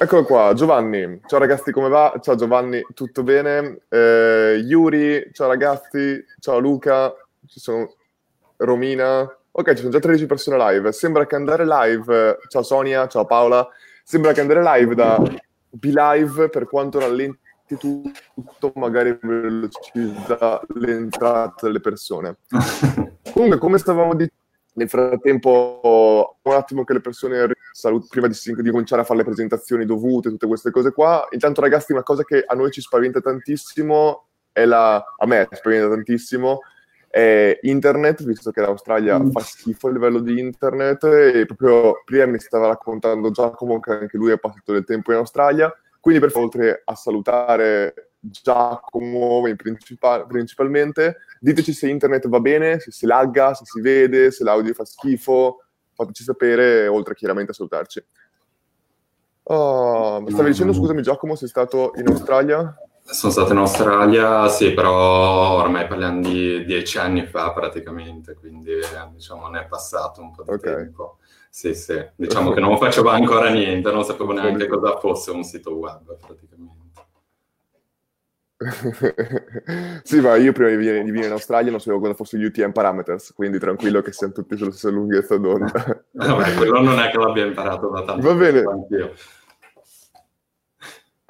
Eccolo qua, Giovanni. Ciao ragazzi, come va? Ciao Giovanni, tutto bene? Eh, Yuri, ciao ragazzi, ciao Luca, ci sono Romina. Ok, ci sono già 13 persone live. Sembra che andare live, ciao Sonia, ciao Paola, sembra che andare live da B-Live per quanto rallenti tutto, magari velocizza l'entrata delle persone. Comunque, come stavamo dicendo, nel frattempo, un attimo che le persone salut- prima di, di, cominciare a fare le presentazioni dovute, tutte queste cose qua. Intanto, ragazzi, una cosa che a noi ci spaventa tantissimo è la. a me spaventa tantissimo è internet, visto che l'Australia mm. fa schifo a livello di internet. E proprio prima mi stava raccontando Giacomo che anche lui ha passato del tempo in Australia. Quindi, per favore, oltre a salutare Giacomo principal- principalmente, diteci se internet va bene, se si lagga, se si vede, se l'audio fa schifo, fateci sapere, oltre chiaramente a salutarci. Oh, stavi dicendo, scusami Giacomo, sei stato in Australia? Sono stato in Australia, sì, però ormai parliamo di dieci anni fa praticamente, quindi diciamo ne è passato un po' di okay. tempo. Sì, sì, diciamo che non facevo ancora niente, non sapevo neanche cosa fosse un sito web praticamente. sì, ma io prima di venire, di venire, in Australia non sapevo cosa fosse UTM Parameters, quindi tranquillo che siamo tutti sulla stessa lunghezza d'onda. Vabbè, quello non è che l'abbia imparato da tanto Va bene.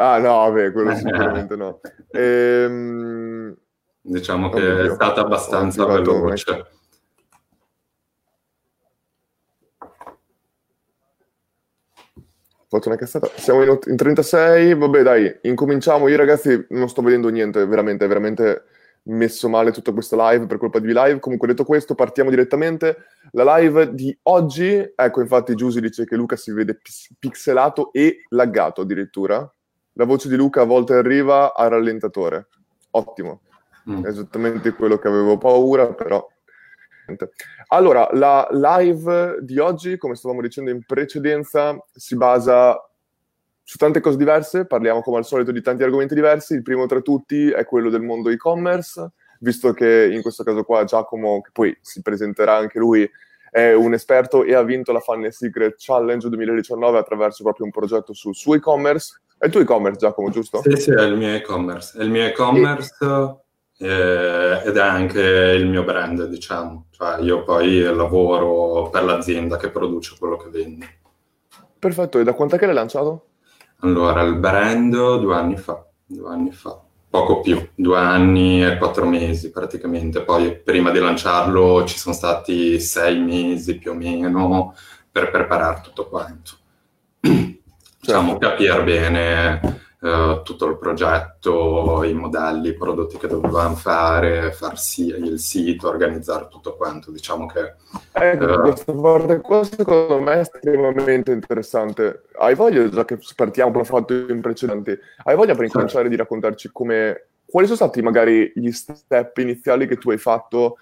Ah no, vabbè, quello sicuramente no. Ehm... Diciamo che è stata abbastanza veloce. Fatto una cazzata. Siamo in, in, 36, vabbè dai, incominciamo. Io ragazzi non sto vedendo niente, veramente, veramente messo male tutta questa live per colpa di live. Comunque detto questo, partiamo direttamente. La live di oggi, ecco infatti Giusy dice che Luca si vede pixelato e laggato addirittura. La voce di Luca a volte arriva a rallentatore. Ottimo. Mm. È esattamente quello che avevo paura, però allora, la live di oggi, come stavamo dicendo in precedenza, si basa su tante cose diverse, parliamo come al solito di tanti argomenti diversi, il primo tra tutti è quello del mondo e-commerce, visto che in questo caso qua Giacomo, che poi si presenterà anche lui, è un esperto e ha vinto la Funnel Secret Challenge 2019 attraverso proprio un progetto sul suo e-commerce. È il tuo e-commerce, Giacomo, giusto? Sì, sì, è il mio e-commerce. È il mio e-commerce... E eh, ed è anche il mio brand, diciamo. Cioè, io poi lavoro per l'azienda che produce quello che vendo. Perfetto, e da quant'è che l'hai lanciato? Allora, il brand due anni fa, due anni fa, poco più, due anni e quattro mesi praticamente. Poi prima di lanciarlo ci sono stati sei mesi più o meno per preparare tutto quanto. Diciamo, certo. capire bene uh, tutto il progetto, i modelli, i prodotti che dovevamo fare, far sì il sito, organizzare tutto quanto. Diciamo che... Ecco, uh, questa parte qua secondo me è estremamente interessante. Hai voglia, già che partiamo come fatto in precedenti, hai voglia per incominciare certo. di raccontarci come... Quali sono stati magari gli step iniziali che tu hai fatto,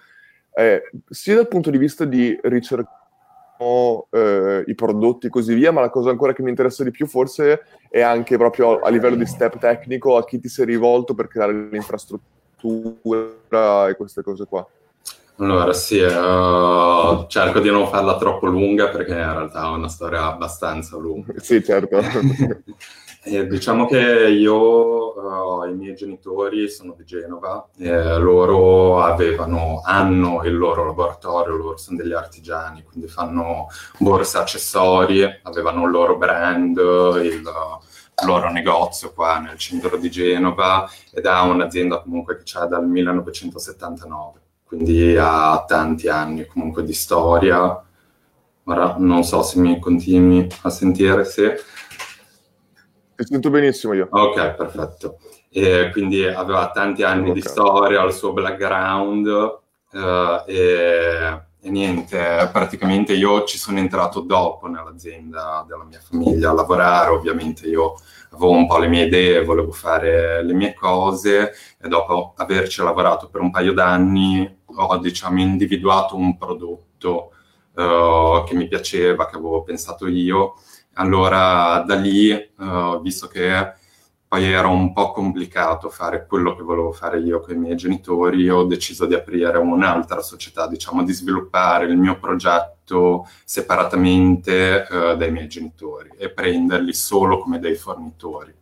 eh, sia dal punto di vista di ricerca eh, i prodotti e così via, ma la cosa ancora che mi interessa di più forse è anche proprio a livello di step tecnico a chi ti sei rivolto per creare l'infrastruttura e queste cose qua. Allora sì, uh, cerco di non farla troppo lunga perché in realtà è una storia abbastanza lunga. sì, certo. Eh, diciamo che io, uh, i miei genitori sono di Genova, e loro avevano, hanno il loro laboratorio, loro sono degli artigiani, quindi fanno borse accessori, avevano il loro brand, il loro negozio qua nel centro di Genova ed ha un'azienda comunque che c'è dal 1979, quindi ha tanti anni comunque di storia. Ora non so se mi continui a sentire, se... Ti sento benissimo io. Ok, perfetto. E quindi aveva tanti anni okay. di storia, il suo background uh, e, e, niente, praticamente io ci sono entrato dopo nell'azienda della mia famiglia a lavorare, ovviamente io avevo un po' le mie idee, volevo fare le mie cose e dopo averci lavorato per un paio d'anni ho diciamo individuato un prodotto uh, che mi piaceva, che avevo pensato io allora da lì, uh, visto che poi era un po' complicato fare quello che volevo fare io con i miei genitori, ho deciso di aprire un'altra società, diciamo, di sviluppare il mio progetto separatamente eh, dai miei genitori e prenderli solo come dei fornitori.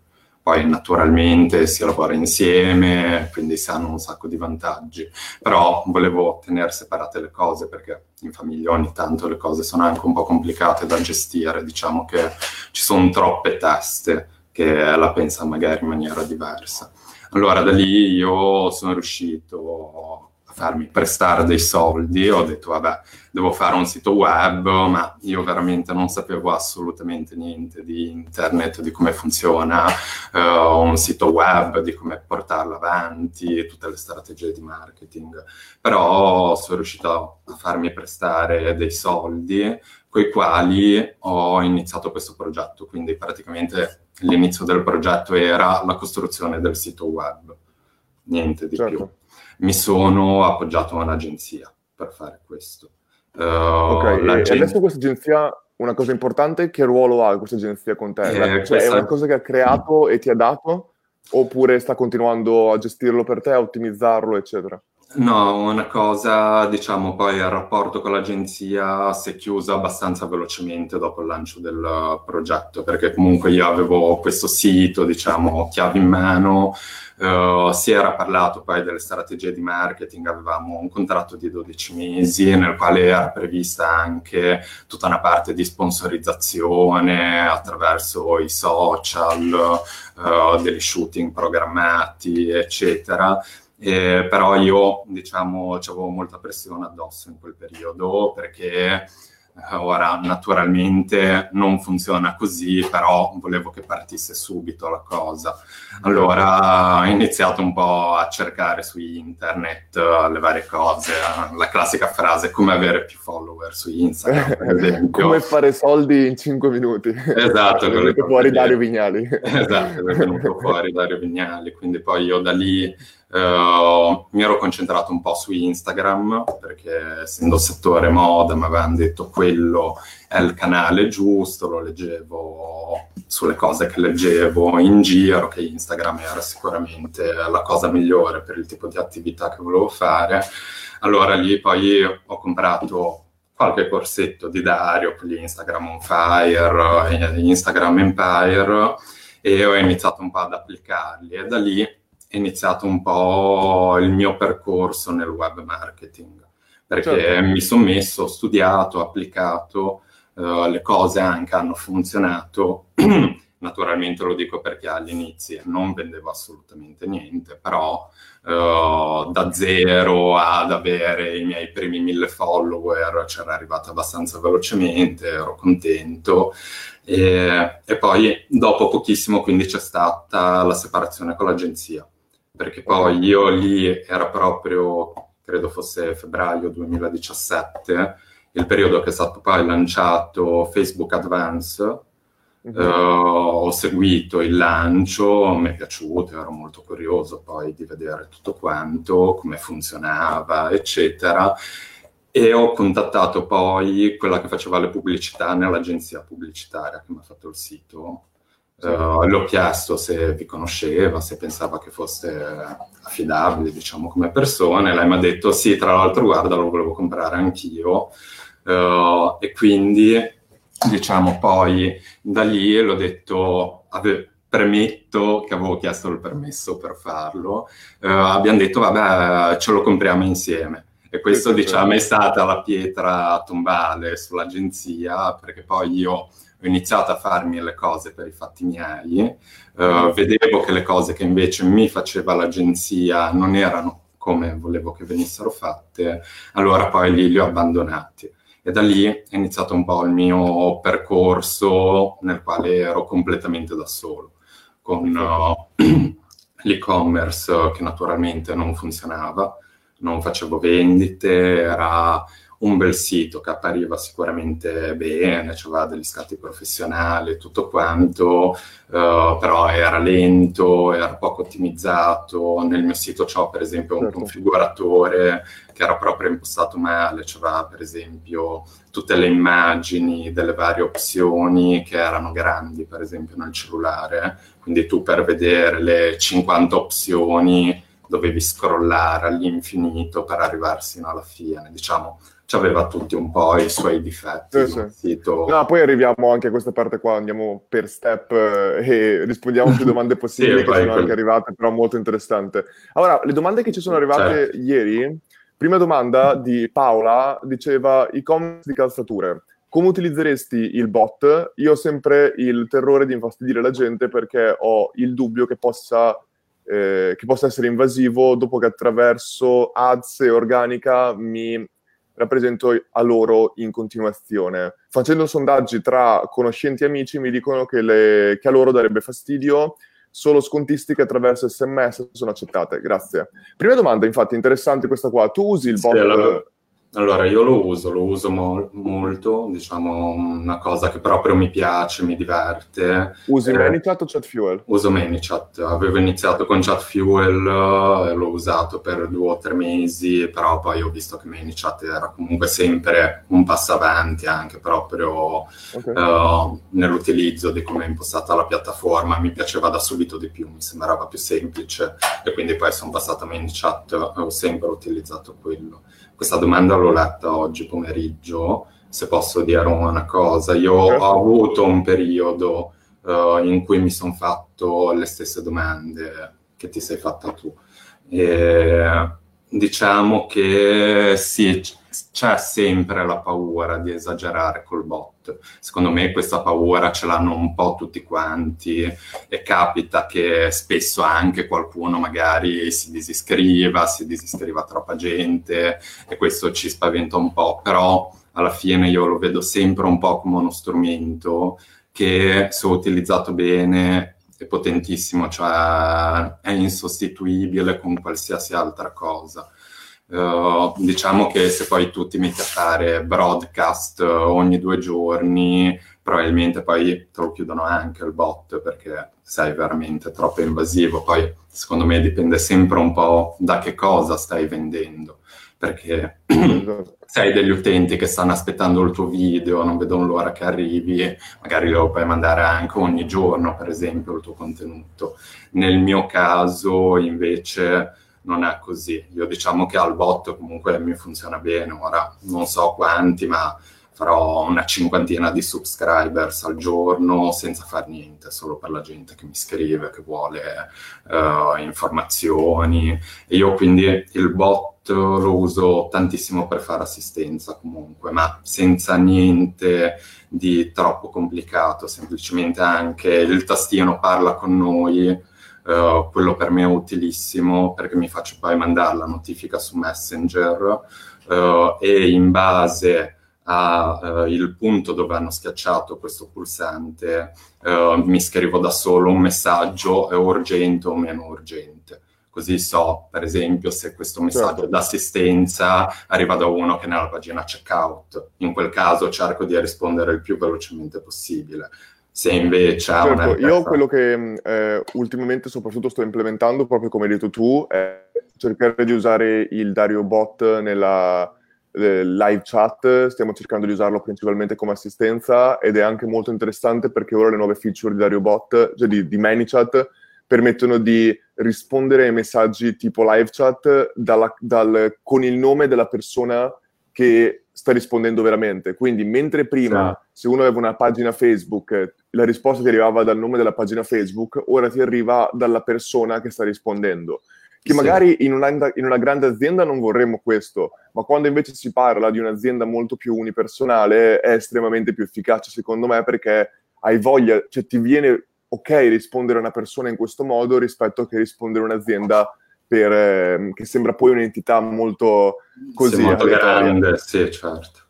Poi naturalmente si lavora insieme, quindi si hanno un sacco di vantaggi, però volevo tenere separate le cose perché in famiglia ogni tanto le cose sono anche un po' complicate da gestire, diciamo che ci sono troppe teste che la pensa magari in maniera diversa. Allora da lì io sono riuscito farmi prestare dei soldi, ho detto vabbè, devo fare un sito web, ma io veramente non sapevo assolutamente niente di internet, di come funziona uh, un sito web, di come portarlo avanti, tutte le strategie di marketing. Però sono riuscito a farmi prestare dei soldi con i quali ho iniziato questo progetto, quindi praticamente l'inizio del progetto era la costruzione del sito web, niente di certo. più. Mi sono appoggiato a un'agenzia per fare questo. Uh, ok, e adesso questa agenzia, una cosa importante, che ruolo ha questa agenzia con te? Eh, cioè, questa... È una cosa che ha creato e ti ha dato? Oppure sta continuando a gestirlo per te, a ottimizzarlo, eccetera? No, una cosa, diciamo, poi il rapporto con l'agenzia si è chiuso abbastanza velocemente dopo il lancio del progetto, perché comunque io avevo questo sito, diciamo, chiave in mano, uh, si era parlato poi delle strategie di marketing, avevamo un contratto di 12 mesi nel quale era prevista anche tutta una parte di sponsorizzazione attraverso i social, uh, degli shooting programmati, eccetera eh, però io, diciamo, avevo molta pressione addosso in quel periodo perché eh, ora naturalmente non funziona così, però volevo che partisse subito la cosa. Allora ho iniziato un po' a cercare su internet uh, le varie cose, uh, la classica frase come avere più follower su Instagram, come fare soldi in 5 minuti. Esatto. è venuto fuori Dario Vignali. esatto, è venuto fuori Dario Vignali, quindi poi io da lì Uh, mi ero concentrato un po' su Instagram perché essendo settore moda mi avevano detto quello è il canale giusto, lo leggevo sulle cose che leggevo in giro, che Instagram era sicuramente la cosa migliore per il tipo di attività che volevo fare. Allora lì poi ho comprato qualche corsetto di Dario, quelli Instagram on Fire, eh, Instagram Empire e ho iniziato un po' ad applicarli e da lì iniziato un po' il mio percorso nel web marketing, perché certo. mi sono messo, ho studiato, ho applicato, uh, le cose anche hanno funzionato. Naturalmente lo dico perché agli inizi non vendevo assolutamente niente, però uh, da zero ad avere i miei primi mille follower c'era arrivato abbastanza velocemente, ero contento. E, e poi dopo pochissimo quindi c'è stata la separazione con l'agenzia perché poi io lì era proprio, credo fosse febbraio 2017, il periodo che è stato poi lanciato Facebook Advance. Uh-huh. Uh, ho seguito il lancio, mi è piaciuto, ero molto curioso poi di vedere tutto quanto, come funzionava, eccetera. E ho contattato poi quella che faceva le pubblicità nell'agenzia pubblicitaria che mi ha fatto il sito Uh, le ho chiesto se vi conosceva, se pensava che fosse affidabile, diciamo, come persona, e lei mi ha detto sì, tra l'altro, guarda, lo volevo comprare anch'io. Uh, e quindi, diciamo, poi da lì l'ho detto, ave- premetto che avevo chiesto il permesso per farlo, uh, abbiamo detto, vabbè, ce lo compriamo insieme. E questo, diciamo, è stata la pietra tombale sull'agenzia, perché poi io ho iniziato a farmi le cose per i fatti miei, uh, vedevo che le cose che invece mi faceva l'agenzia non erano come volevo che venissero fatte, allora poi lì li ho abbandonati. E da lì è iniziato un po' il mio percorso nel quale ero completamente da solo, con uh, l'e-commerce che naturalmente non funzionava, non facevo vendite, era un bel sito che appariva sicuramente bene, aveva degli scatti professionali, tutto quanto, uh, però era lento, era poco ottimizzato. Nel mio sito c'ho per esempio un certo. configuratore che era proprio impostato male, c'aveva per esempio tutte le immagini delle varie opzioni che erano grandi, per esempio nel cellulare, quindi tu per vedere le 50 opzioni dovevi scrollare all'infinito per arrivarsi fino alla fine, diciamo aveva tutti un po' i suoi difetti. Sì, sì. No, poi arriviamo anche a questa parte qua, andiamo per step eh, e rispondiamo più domande possibili sì, che sono quel... anche arrivate, però molto interessante. Allora, le domande che ci sono arrivate certo. ieri, prima domanda di Paola, diceva e-commerce di calzature. Come utilizzeresti il bot? Io ho sempre il terrore di infastidire la gente perché ho il dubbio che possa eh, che possa essere invasivo dopo che attraverso ads e organica mi rappresento a loro in continuazione. Facendo sondaggi tra conoscenti e amici mi dicono che, le, che a loro darebbe fastidio solo scontistiche attraverso sms sono accettate. Grazie. Prima domanda, infatti, interessante questa qua. Tu usi il bot... Sì, allora, io lo uso, lo uso mo- molto, diciamo, una cosa che proprio mi piace, mi diverte. Usi eh, ManyChat o ChatFuel? Uso ManyChat, avevo iniziato con ChatFuel, eh, l'ho usato per due o tre mesi, però poi ho visto che ManyChat era comunque sempre un passo avanti anche proprio okay. uh, nell'utilizzo di come è impostata la piattaforma, mi piaceva da subito di più, mi sembrava più semplice e quindi poi sono passato a ManyChat, ho sempre utilizzato quello questa domanda l'ho letta oggi pomeriggio, se posso dire una cosa. Io certo. ho avuto un periodo uh, in cui mi sono fatto le stesse domande che ti sei fatta tu. E, diciamo che sì, c'è sempre la paura di esagerare col bot. Secondo me questa paura ce l'hanno un po' tutti quanti e capita che spesso anche qualcuno magari si disiscriva, si disiscriva troppa gente e questo ci spaventa un po', però alla fine io lo vedo sempre un po' come uno strumento che se utilizzato bene è potentissimo, cioè è insostituibile con qualsiasi altra cosa. Uh, diciamo che se poi tu ti metti a fare broadcast uh, ogni due giorni, probabilmente poi te lo chiudono anche il bot perché sei veramente troppo invasivo. Poi secondo me dipende sempre un po' da che cosa stai vendendo, perché se hai degli utenti che stanno aspettando il tuo video, non vedono l'ora che arrivi, magari lo puoi mandare anche ogni giorno, per esempio, il tuo contenuto. Nel mio caso invece non è così. Io diciamo che al bot comunque mi funziona bene, ora non so quanti, ma farò una cinquantina di subscribers al giorno senza far niente, solo per la gente che mi scrive, che vuole uh, informazioni. E io quindi il bot lo uso tantissimo per fare assistenza comunque, ma senza niente di troppo complicato, semplicemente anche il tastino parla con noi Uh, quello per me è utilissimo perché mi faccio poi mandare la notifica su Messenger uh, e in base al uh, punto dove hanno schiacciato questo pulsante mi scrivo da solo un messaggio è urgente o meno urgente. Così so, per esempio, se questo messaggio certo. d'assistenza arriva da uno che è nella pagina checkout. In quel caso cerco di rispondere il più velocemente possibile se invece certo, una... io quello che eh, ultimamente soprattutto sto implementando, proprio come hai detto tu, è cercare di usare il Dario Bot nella eh, live chat, stiamo cercando di usarlo principalmente come assistenza ed è anche molto interessante perché ora le nuove feature di Dario Bot, cioè di, di ManyChat, permettono di rispondere ai messaggi tipo live chat dalla, dal, con il nome della persona che sta rispondendo veramente. Quindi, mentre prima, sì. se uno aveva una pagina Facebook, la risposta ti arrivava dal nome della pagina Facebook, ora ti arriva dalla persona che sta rispondendo. Che sì. magari in una, in una, grande azienda non vorremmo questo, ma quando invece si parla di un'azienda molto più unipersonale è estremamente più efficace, secondo me, perché hai voglia, cioè ti viene ok rispondere a una persona in questo modo rispetto a che rispondere a un'azienda per, eh, che sembra poi un'entità molto così. Sì, molto grande, sì, certo.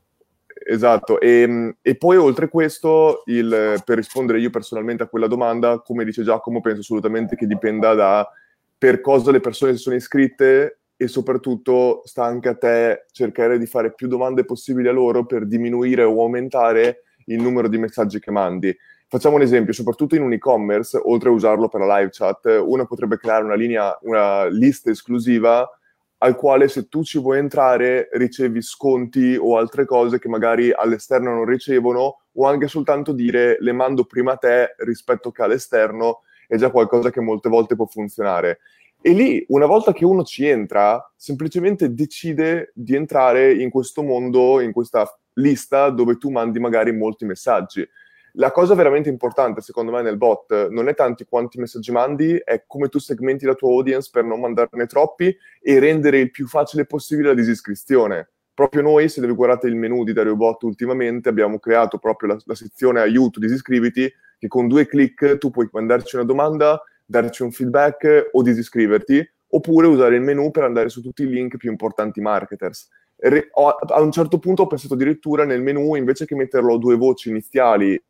Esatto, e, e, poi oltre questo, il, per rispondere io personalmente a quella domanda, come dice Giacomo, penso assolutamente che dipenda da per cosa le persone si sono iscritte e soprattutto sta anche a te cercare di fare più domande possibili a loro per diminuire o aumentare il numero di messaggi che mandi. Facciamo un esempio, soprattutto in un e-commerce, oltre a usarlo per la live chat, uno potrebbe creare una linea, una lista esclusiva al quale se tu ci vuoi entrare ricevi sconti o altre cose che magari all'esterno non ricevono o anche soltanto dire le mando prima a te rispetto che all'esterno è già qualcosa che molte volte può funzionare. E lì, una volta che uno ci entra, semplicemente decide di entrare in questo mondo, in questa lista dove tu mandi magari molti messaggi. La cosa veramente importante, secondo me, nel bot non è tanti quanti messaggi mandi, è come tu segmenti la tua audience per non mandarne troppi e rendere il più facile possibile la disiscrizione. Proprio noi, se guardate il menu di Dario Bot ultimamente, abbiamo creato proprio la, la sezione aiuto, disiscriviti, che con due clic tu puoi mandarci una domanda, darci un feedback o disiscriverti, oppure usare il menu per andare su tutti i link più importanti marketers. Re- ho, a un certo punto ho pensato addirittura nel menu, invece che metterlo a due voci iniziali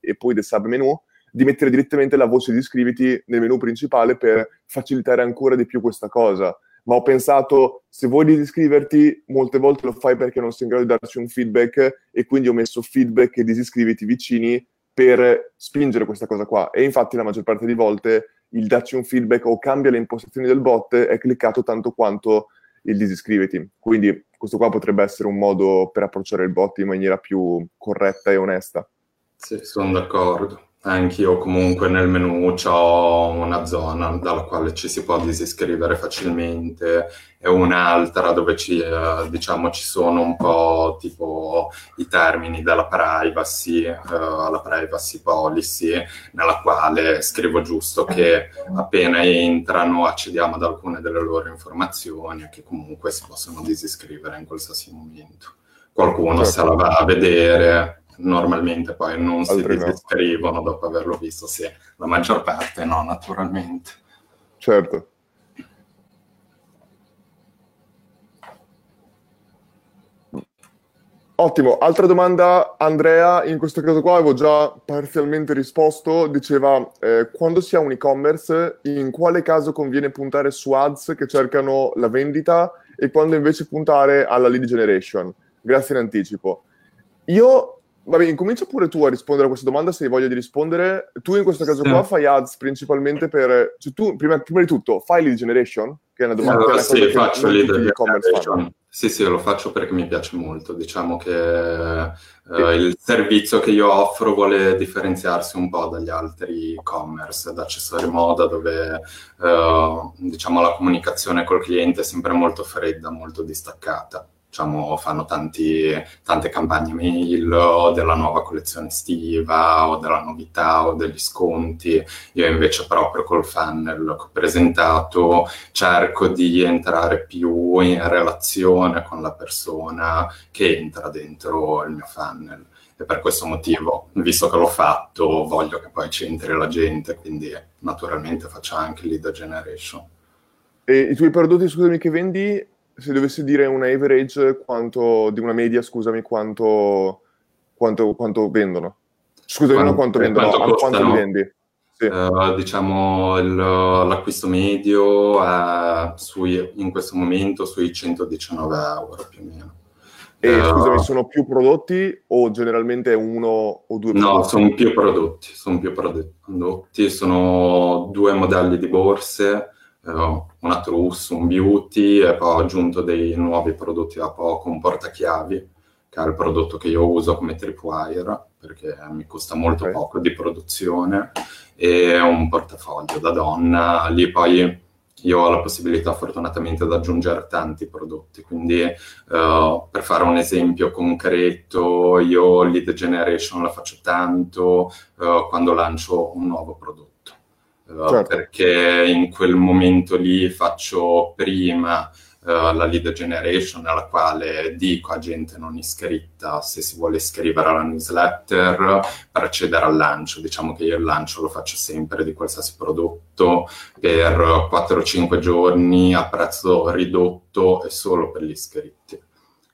e poi del submenu, di mettere direttamente la voce di iscriviti nel menu principale per facilitare ancora di più questa cosa. Ma ho pensato, se vuoi disiscriverti, molte volte lo fai perché non sei in grado di darci un feedback e quindi ho messo feedback e disiscriviti vicini per spingere questa cosa qua. E infatti la maggior parte di volte il darci un feedback o cambia le impostazioni del bot è cliccato tanto quanto il disiscriviti. Quindi questo qua potrebbe essere un modo per approcciare il bot in maniera più corretta e onesta. Sì, sono d'accordo. Anch'io comunque nel menu ho una zona dalla quale ci si può disiscrivere facilmente e un'altra dove ci, eh, diciamo, ci sono un po' tipo i termini della privacy, eh, la privacy policy, nella quale scrivo giusto che appena entrano accediamo ad alcune delle loro informazioni e che comunque si possono disiscrivere in qualsiasi momento. Qualcuno certo. se la va a vedere, normalmente poi non si descrivono no. dopo averlo visto, sì, la maggior parte no, naturalmente. Certo. Ottimo, altra domanda Andrea, in questo caso qua avevo già parzialmente risposto, diceva eh, quando si ha un e-commerce in quale caso conviene puntare su ads che cercano la vendita e quando invece puntare alla lead generation? Grazie in anticipo. Io Vabbè, incomincia pure tu a rispondere a questa domanda se hai voglia di rispondere. Tu in questo caso qua fai ads principalmente per... Cioè tu, prima, prima, di tutto, fai lead generation? Che è una domanda allora, sì, faccio lead generation. Sì, sì, lo faccio perché mi piace molto. Diciamo che uh, il servizio che io offro vuole differenziarsi un po' dagli altri e-commerce, da accessori moda, dove uh, diciamo la comunicazione col cliente è sempre molto fredda, molto distaccata diciamo, fanno tanti, tante campagne mail o della nuova collezione estiva o della novità o degli sconti. Io invece proprio col funnel che ho presentato cerco di entrare più in relazione con la persona che entra dentro il mio funnel. E per questo motivo, visto che l'ho fatto, voglio che poi ci entri la gente, quindi naturalmente faccio anche lead generation. E i tuoi prodotti, scusami, che vendi se dovessi dire un average quanto, di una media, scusami, quanto, quanto, quanto vendono? Scusami, quanto, non quanto vendono, quanto, quanto li vendi? Sì. Uh, diciamo il, l'acquisto medio è sui, in questo momento sui 119 euro più o meno. E uh, scusami, sono più prodotti o generalmente uno o due prodotti? No, sono più prodotti, sono più prodotti, sono due modelli di borse eh, una trousse, un beauty e poi ho aggiunto dei nuovi prodotti da poco, un portachiavi, che è il prodotto che io uso come tripwire, perché mi costa molto okay. poco di produzione, e un portafoglio da donna. Lì poi io ho la possibilità fortunatamente di aggiungere tanti prodotti, quindi uh, per fare un esempio concreto, io lead generation la faccio tanto uh, quando lancio un nuovo prodotto certo. perché in quel momento lì faccio prima Uh, la lead generation alla quale dico a gente non iscritta se si vuole iscrivere alla newsletter per accedere al lancio. Diciamo che io il lancio lo faccio sempre di qualsiasi prodotto per 4-5 giorni a prezzo ridotto e solo per gli iscritti.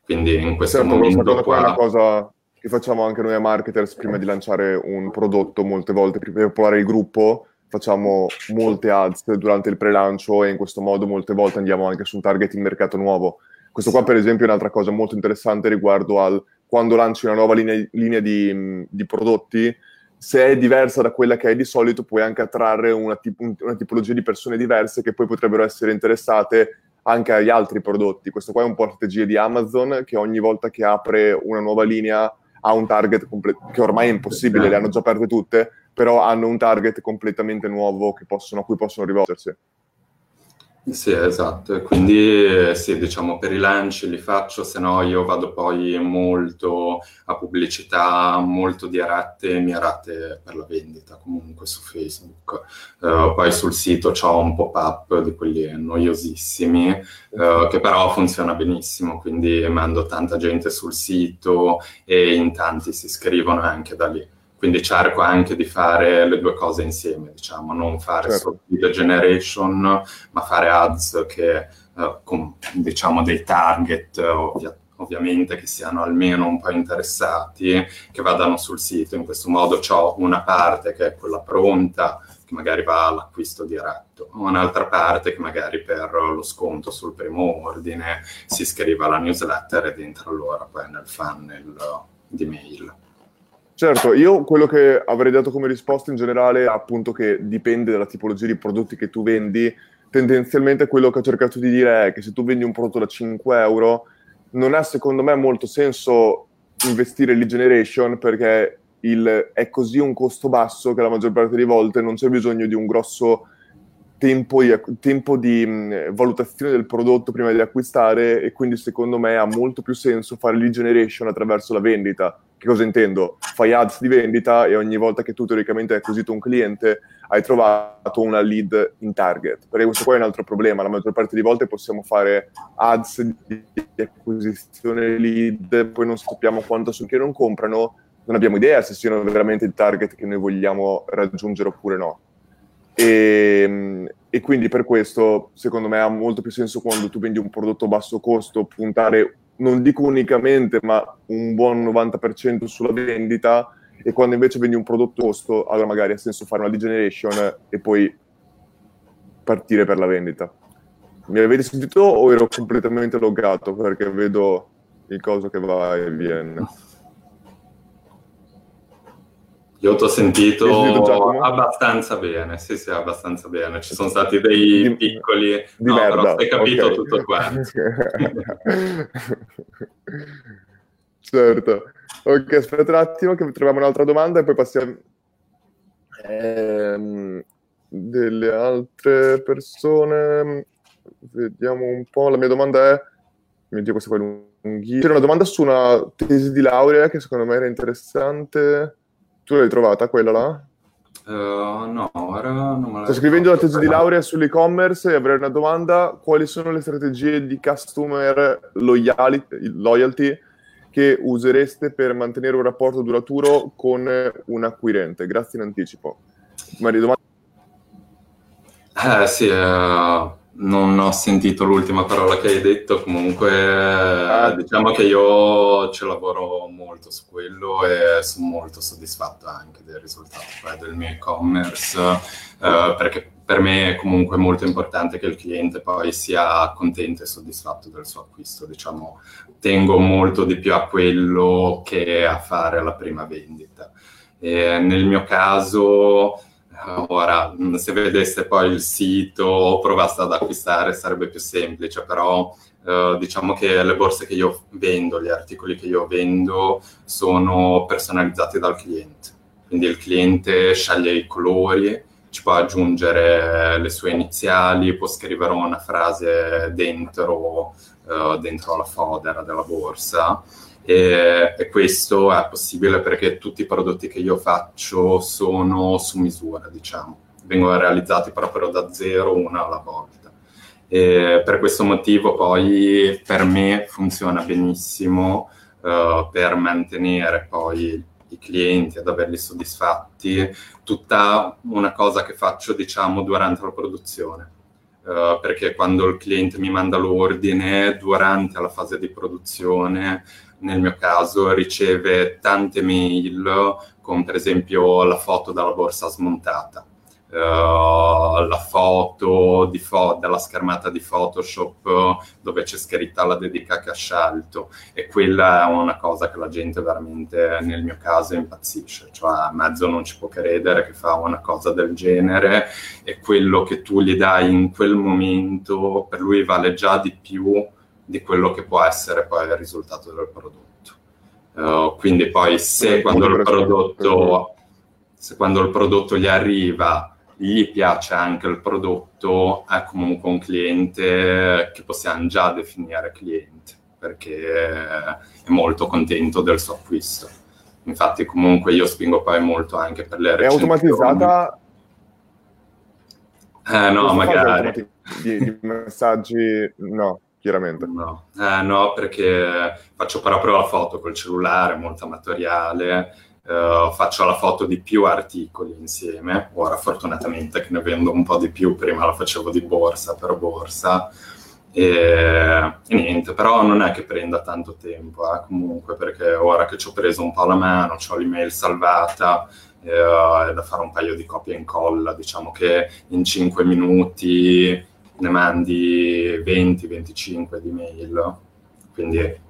Quindi in questo certo, momento qua... È una cosa che facciamo anche noi a marketers prima di lanciare un prodotto molte volte, per popolare il gruppo, facciamo molte ads durante il pre-lancio e in questo modo molte volte andiamo anche su un target in mercato nuovo. Questo qua, per esempio, è un'altra cosa molto interessante riguardo al quando lanci una nuova linea, linea di, di, prodotti, se è diversa da quella che è di solito, puoi anche attrarre una, tip- una tipologia di persone diverse che poi potrebbero essere interessate anche agli altri prodotti. Questo qua è un po' la strategia di Amazon che ogni volta che apre una nuova linea ha un target comple- che ormai è impossibile, le hanno già aperte tutte, però hanno un target completamente nuovo possono, a cui possono rivolgersi. Sì, esatto, quindi sì, diciamo per i lanci li faccio, se no io vado poi molto a pubblicità, molto dirette, mirate per la vendita comunque su Facebook. Uh, poi sul sito ho un pop-up di quelli noiosissimi, uh, che però funziona benissimo, quindi mando tanta gente sul sito e in tanti si iscrivono anche da lì. Quindi cerco anche di fare le due cose insieme, diciamo, non fare certo. solo lead generation, ma fare ads che, uh, con, diciamo, dei target ovvia, ovviamente che siano almeno un po' interessati, che vadano sul sito. In questo modo ho una parte che è quella pronta, che magari va all'acquisto diretto, un'altra parte che magari per lo sconto sul primo ordine si iscrive alla newsletter ed entra allora poi nel funnel di mail. Certo, io quello che avrei dato come risposta in generale è appunto che dipende dalla tipologia di prodotti che tu vendi. Tendenzialmente quello che ho cercato di dire è che se tu vendi un prodotto da 5 euro, non ha secondo me molto senso investire in lead generation perché il, è così un costo basso che la maggior parte delle volte non c'è bisogno di un grosso tempo, tempo di mh, valutazione del prodotto prima di acquistare e quindi secondo me ha molto più senso fare lead generation attraverso la vendita che cosa intendo? Fai ads di vendita e ogni volta che tu teoricamente hai acquisito un cliente hai trovato una lead in target. Perché questo qua è un altro problema. La maggior parte delle volte possiamo fare ads di acquisizione lead, poi non sappiamo quanto sono che non comprano, non abbiamo idea se siano veramente il target che noi vogliamo raggiungere oppure no. E, e, quindi per questo, secondo me, ha molto più senso quando tu vendi un prodotto a basso costo puntare non dico unicamente, ma un buon 90% sulla vendita e quando invece vendi un prodotto costo, allora magari ha senso fare una lead generation e poi partire per la vendita. Mi avete sentito o ero completamente loggato perché vedo il coso che va e viene? Io ti ho sentito abbastanza bene, sì, sì, abbastanza bene. Ci sono stati dei di, piccoli... Di no, merda. però hai capito okay. tutto quanto. certo. Ok, aspetta un attimo che troviamo un'altra domanda e poi passiamo... Ehm, delle altre persone... Vediamo un po'. La mia domanda è... Mi dico questa qua è lunghissima. C'era una domanda su una tesi di laurea che secondo me era interessante tu l'hai trovata quella là? Uh, no, ora non me la Sto scrivendo la tesi di laurea sull'e-commerce e avrei una domanda. Quali sono le strategie di customer loyalty, loyalty che usereste per mantenere un rapporto duraturo con un acquirente? Grazie in anticipo. Maria, domanda... Eh sì, uh non ho sentito l'ultima parola che hai detto, comunque ah. diciamo che io ci lavoro molto su quello e sono molto soddisfatto anche del risultato del mio e-commerce, eh, perché per me è comunque molto importante che il cliente poi sia contento e soddisfatto del suo acquisto, diciamo, tengo molto di più a quello che a fare la prima vendita. E nel mio caso Ora, se vedeste poi il sito o provaste ad acquistare sarebbe più semplice, però eh, diciamo che le borse che io vendo, gli articoli che io vendo sono personalizzati dal cliente. Quindi il cliente sceglie i colori, ci può aggiungere le sue iniziali, può scrivere una frase dentro, eh, dentro la fodera della borsa e, e, questo è possibile perché tutti i prodotti che io faccio sono su misura, diciamo, vengono realizzati proprio da zero, una alla volta. E per questo motivo poi per me funziona benissimo uh, per mantenere poi i clienti ad averli soddisfatti, tutta una cosa che faccio diciamo durante la produzione. Uh, perché quando il cliente mi manda l'ordine durante la fase di produzione nel mio caso riceve tante mail con per esempio la foto della borsa smontata. Uh, la foto fo- della schermata di Photoshop uh, dove c'è scritta la dedica che ha scelto. E quella è una cosa che la gente veramente nel mio caso impazzisce, cioè mezzo non ci può credere che fa una cosa del genere. E quello che tu gli dai in quel momento per lui vale già di più di quello che può essere poi il risultato del prodotto. Uh, quindi poi se quando il prodotto se quando il prodotto gli arriva gli piace anche il prodotto, è comunque un cliente che possiamo già definire cliente, perché è molto contento del suo acquisto. Infatti comunque io spingo poi molto anche per le recensioni. È automatizzata? Eh no, magari. Di, di messaggi, no chiaramente. No. Eh, no, perché faccio proprio la foto col cellulare, molto amatoriale, Uh, faccio la foto di più articoli insieme, ora fortunatamente che ne vendo un po' di più, prima la facevo di borsa per borsa. E, e niente, però non è che prenda tanto tempo eh, comunque perché ora che ci ho preso un po' la mano, ho l'email salvata, eh, è da fare un paio di copia e incolla, diciamo che in 5 minuti ne mandi 20-25 di mail, quindi...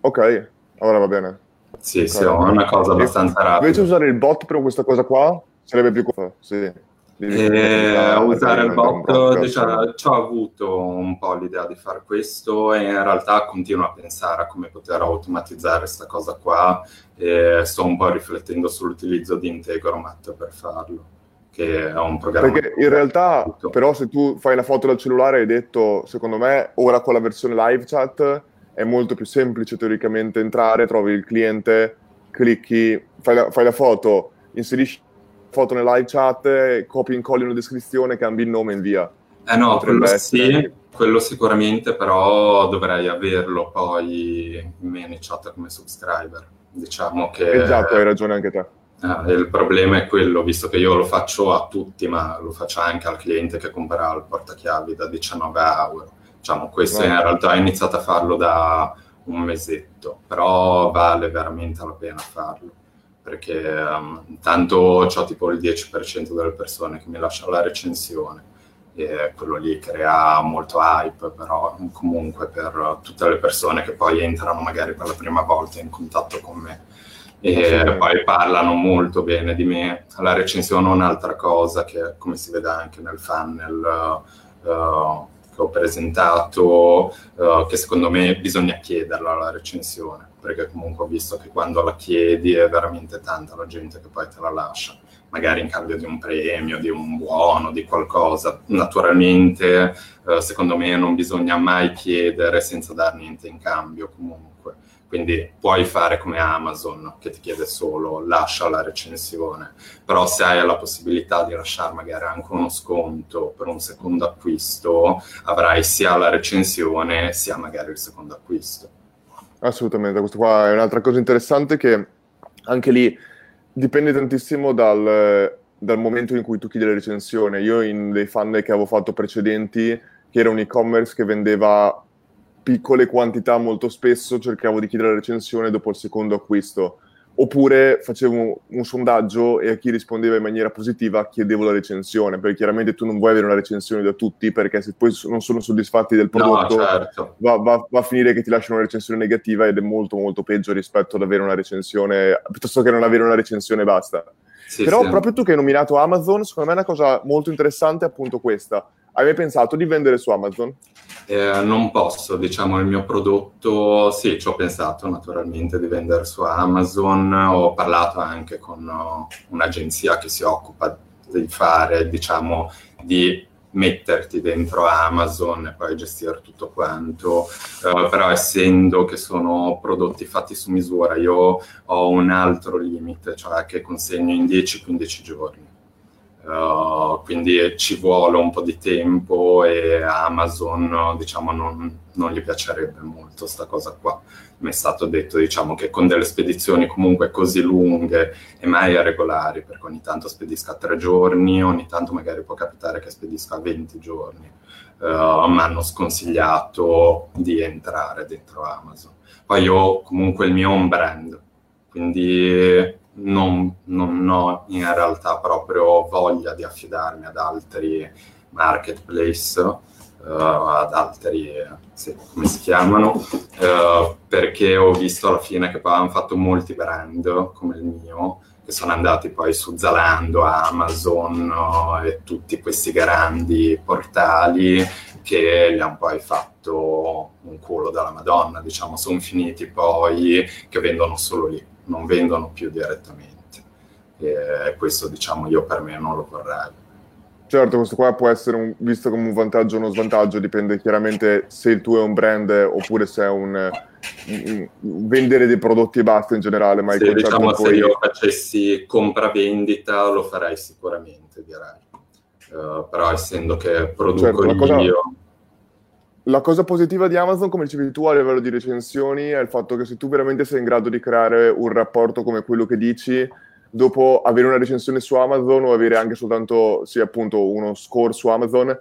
Ok, ora va bene. Sì, sì, è una cosa abbastanza rapida. Invece usare il bot per questa cosa qua sarebbe più sì. E usare il bot, diciamo, ci ho avuto un po' l'idea di fare questo e in realtà continuo a pensare a come poter automatizzare questa cosa qua e sto un po' riflettendo sull'utilizzo di Integromat per farlo, che è un programma... Perché in realtà, tutto. però, se tu fai la foto dal cellulare hai detto, secondo me, ora con la versione live chat è molto più semplice teoricamente entrare, trovi il cliente, clicchi, fai la, fai la foto, inserisci la foto nella live chat, copi e incolli una descrizione, cambi il nome e via. Eh no, quello sì, quello sicuramente, però dovrei averlo poi in chat come subscriber. Diciamo che... Esatto, hai ragione anche te. Eh, il problema è quello, visto che io lo faccio a tutti, ma lo faccio anche al cliente che comprerà il portachiavi da 19 euro Diciamo, questo in realtà ho iniziato a farlo da un mesetto, però vale veramente la pena farlo, perché um, tanto ho tipo il 10% delle persone che mi lasciano la recensione e quello lì crea molto hype, però comunque per tutte le persone che poi entrano magari per la prima volta in contatto con me. E poi parlano molto bene di me. La recensione è un'altra cosa che, come si vede anche nel funnel, uh, che ho presentato, uh, che secondo me bisogna chiederla la recensione, perché comunque ho visto che quando la chiedi è veramente tanta la gente che poi te la lascia, magari in cambio di un premio, di un buono, di qualcosa. Naturalmente, uh, secondo me non bisogna mai chiedere senza dar niente in cambio comunque quindi puoi fare come Amazon che ti chiede solo lascia la recensione, però se hai la possibilità di lasciare magari anche uno sconto per un secondo acquisto, avrai sia la recensione sia magari il secondo acquisto. Assolutamente, questo qua è un'altra cosa interessante che anche lì dipende tantissimo dal, dal momento in cui tu chiedi la recensione. Io in dei funnel che avevo fatto precedenti, che era un e-commerce che vendeva piccole quantità molto spesso cercavo di chiedere la recensione dopo il secondo acquisto oppure facevo un, sondaggio e a chi rispondeva in maniera positiva chiedevo la recensione, perché chiaramente tu non vuoi avere una recensione da tutti, perché se poi non sono soddisfatti del prodotto no, certo. va, va, va, a finire che ti lasciano una recensione negativa ed è molto molto peggio rispetto ad avere una recensione, piuttosto che non avere una recensione e basta. Sì, Però sì. proprio tu che hai nominato Amazon, secondo me è una cosa molto interessante appunto questa. Hai mai pensato di vendere su Amazon? Eh, non posso, diciamo, il mio prodotto, sì, ci ho pensato naturalmente di vendere su Amazon, ho parlato anche con uh, un'agenzia che si occupa di fare, diciamo, di metterti dentro Amazon e poi gestire tutto quanto, uh, però essendo che sono prodotti fatti su misura, io ho un altro limite, cioè che consegno in 10-15 giorni. Uh, quindi ci vuole un po' di tempo e Amazon diciamo non, non gli piacerebbe molto questa cosa qua. Mi è stato detto diciamo, che con delle spedizioni comunque così lunghe e mai regolari, perché ogni tanto spedisca tre giorni, ogni tanto magari può capitare che spedisca a 20 giorni, uh, mi hanno sconsigliato di entrare dentro Amazon. Poi io comunque il mio è un brand, quindi non, non ho in realtà proprio voglia di affidarmi ad altri marketplace, uh, ad altri, sì, come si chiamano, uh, perché ho visto alla fine che poi hanno fatto molti brand come il mio, che sono andati poi su Zalando, Amazon uh, e tutti questi grandi portali che li hanno poi fatto un culo dalla Madonna, diciamo, sono finiti poi che vendono solo lì, non vendono più direttamente. E questo, diciamo, io per me non lo vorrei. Certo, questo qua può essere un, visto come un vantaggio o uno svantaggio, dipende chiaramente se il tuo è un brand oppure se è un, un vendere dei prodotti e basta in generale. Ma sì, diciamo poi... se io facessi compravendita lo farei sicuramente, direi. Uh, però essendo che produco certo, la cosa, io... La cosa positiva di Amazon, come dicevi tu a livello di recensioni, è il fatto che se tu veramente sei in grado di creare un rapporto come quello che dici, dopo avere una recensione su Amazon o avere anche soltanto, sì, appunto, uno score su Amazon,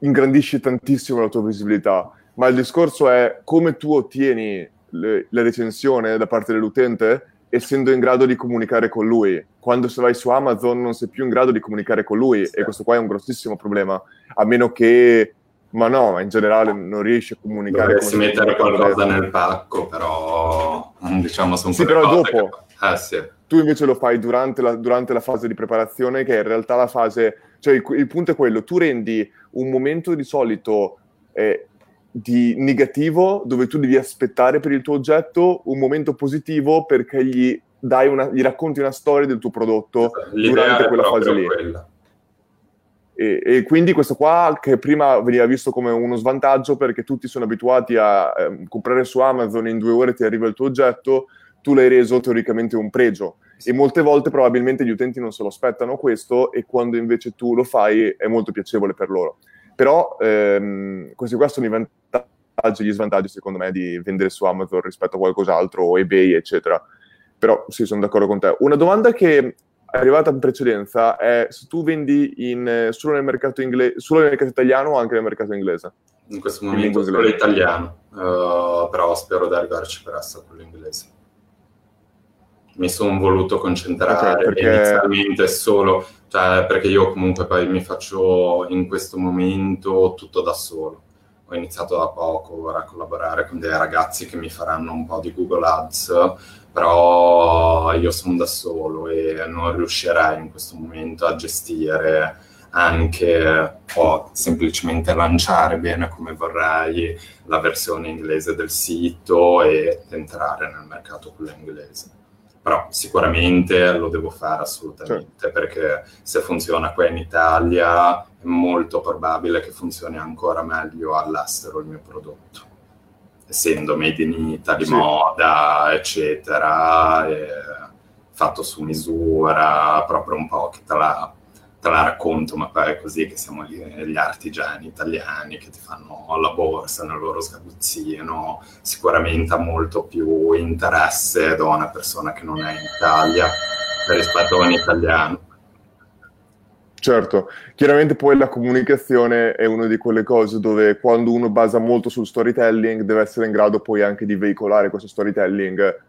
ingrandisce tantissimo la tua visibilità. Ma il discorso è come tu ottieni le, la recensione da parte dell'utente essendo in grado di comunicare con lui. Quando se vai su Amazon non sei più in grado di comunicare con lui sì. e questo qua è un grossissimo problema, a meno che ma no, in generale non riesci a comunicare. Dovresti mettere qualcosa nel pacco, però diciamo sono Sì, però dopo. Che... Ah, sì tu invece lo fai durante la, durante la, fase di preparazione, che è in realtà la fase, cioè il, il punto è quello, tu rendi un momento di solito eh, di negativo, dove tu devi aspettare per il tuo oggetto, un momento positivo perché gli, una, gli racconti una storia del tuo prodotto L'idea durante quella fase lì. E, e, quindi questo qua, che prima veniva visto come uno svantaggio perché tutti sono abituati a eh, comprare su Amazon in due ore ti arriva il tuo oggetto, tu l'hai reso teoricamente un pregio. E molte volte probabilmente gli utenti non se lo aspettano questo e quando invece tu lo fai è molto piacevole per loro. Però ehm, questi qua sono i vantaggi e gli svantaggi secondo me di vendere su Amazon rispetto a qualcos'altro o eBay eccetera. Però sì, sono d'accordo con te. Una domanda che arrivata in precedenza è se tu vendi in, solo, nel mercato inglese, solo nel mercato italiano o anche nel mercato inglese? In questo momento in solo italiano, uh, però spero di arrivarci presto a quello inglese mi sono voluto concentrare okay, perché... inizialmente solo, cioè, perché io comunque poi mi faccio in questo momento tutto da solo. Ho iniziato da poco ora a collaborare con dei ragazzi che mi faranno un po' di Google Ads, però io sono da solo e non riuscirei in questo momento a gestire anche o semplicemente lanciare bene come vorrei la versione inglese del sito e entrare nel mercato quello inglese però sicuramente lo devo fare assolutamente certo. perché se funziona qua in Italia è molto probabile che funzioni ancora meglio all'estero il mio prodotto essendo made in Italy, sì. moda eccetera fatto su misura proprio un po' che te la te la racconto, ma poi è così che siamo gli, gli artigiani italiani che ti fanno la borsa nel loro sgabuzzino, sicuramente ha molto più interesse da una persona che non è in Italia rispetto a un italiano. Certo, chiaramente poi la comunicazione è una di quelle cose dove quando uno basa molto sul storytelling deve essere in grado poi anche di veicolare questo storytelling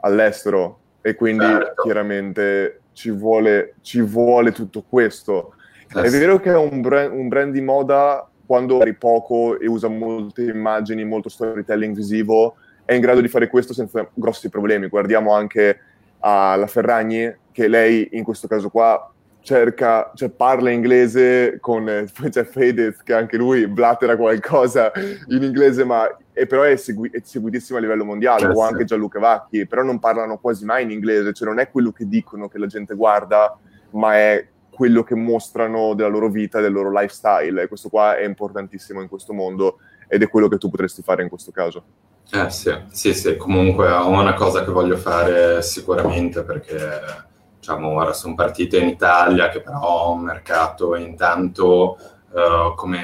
all'estero e quindi certo. chiaramente ci vuole, ci vuole tutto questo. Eh, è vero che è un brand, un brand di moda quando magari poco e usa molte immagini, molto storytelling visivo, è in grado di fare questo senza grossi problemi. Guardiamo anche alla Ferragni, che lei in questo caso qua cerca, cioè parla inglese con, poi c'è Fedez che anche lui blattera qualcosa in inglese, ma è, però è, segui, è seguitissimo a livello mondiale, certo. o anche Gianluca Vacchi, però non parlano quasi mai in inglese, cioè non è quello che dicono che la gente guarda, ma è quello che mostrano della loro vita, del loro lifestyle, e questo qua è importantissimo in questo mondo ed è quello che tu potresti fare in questo caso. Eh sì, sì, sì, comunque è una cosa che voglio fare sicuramente perché diciamo, ora sono partito in Italia, che però ha un mercato intanto uh, come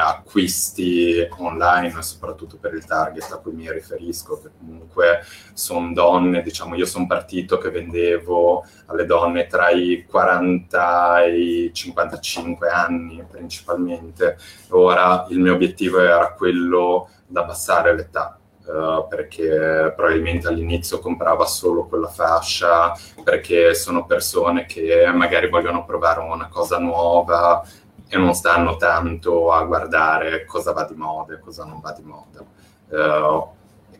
acquisti online, soprattutto per il target a cui mi riferisco, che comunque sono donne, diciamo, io sono partito che vendevo alle donne tra i 40 e i 55 anni principalmente, ora il mio obiettivo era quello di abbassare l'età Uh, perché probabilmente all'inizio comprava solo quella fascia, perché sono persone che magari vogliono provare una cosa nuova e non stanno tanto a guardare cosa va di moda e cosa non va di moda. Uh,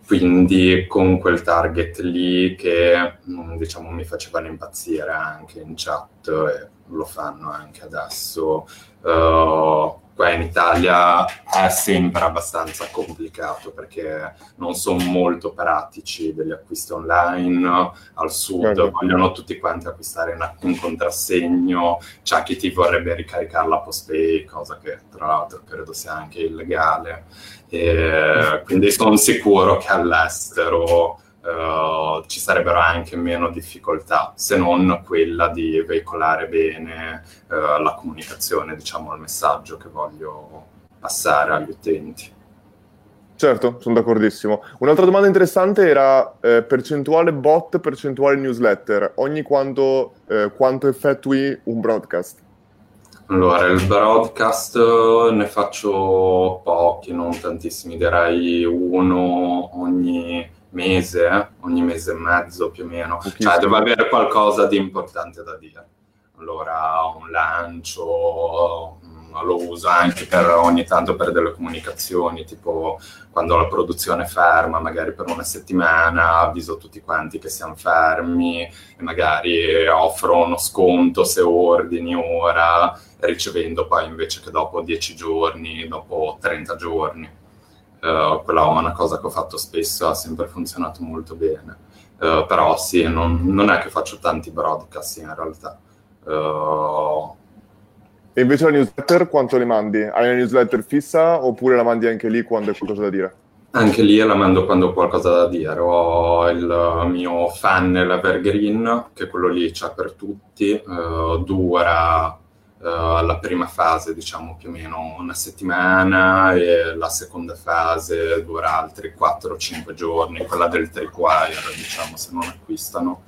quindi con quel target lì che mm, diciamo mi facevano impazzire anche in chat e lo fanno anche adesso. Uh, qua in Italia è sempre abbastanza complicato perché non sono molto pratici degli acquisti online. Al sud certo. vogliono tutti quanti acquistare in, contrassegno, c'è chi ti vorrebbe ricaricare la postpay, cosa che tra l'altro credo sia anche illegale. E quindi sono sicuro che all'estero Uh, ci sarebbero anche meno difficoltà, se non quella di veicolare bene uh, la comunicazione, diciamo, il messaggio che voglio passare agli utenti. Certo, sono d'accordissimo. Un'altra domanda interessante era eh, percentuale bot, percentuale newsletter. Ogni quanto, eh, quanto effettui un broadcast? Allora, il broadcast eh, ne faccio pochi, non tantissimi, direi uno ogni mese, eh? ogni mese e mezzo più o meno. Cioè, devo avere qualcosa di importante da dire. Allora, un lancio, mm, lo uso anche per ogni tanto per delle comunicazioni, tipo quando la produzione è ferma, magari per una settimana, avviso tutti quanti che siamo fermi e magari offro uno sconto se ordini ora, ricevendo poi invece che dopo 10 giorni, dopo 30 giorni. Uh, quella è una cosa che ho fatto spesso, ha sempre funzionato molto bene. Uh, però sì, non, non, è che faccio tanti broadcast in realtà. Uh... E invece la newsletter quanto le mandi? Hai una newsletter fissa oppure la mandi anche lì quando hai qualcosa da dire? Anche lì la mando quando ho qualcosa da dire. Ho il mio funnel evergreen, che quello lì c'è per tutti, dura uh, la prima fase, diciamo più o meno una settimana, e la seconda fase dura altri 4-5 giorni, quella del tripwire, diciamo, se non acquistano.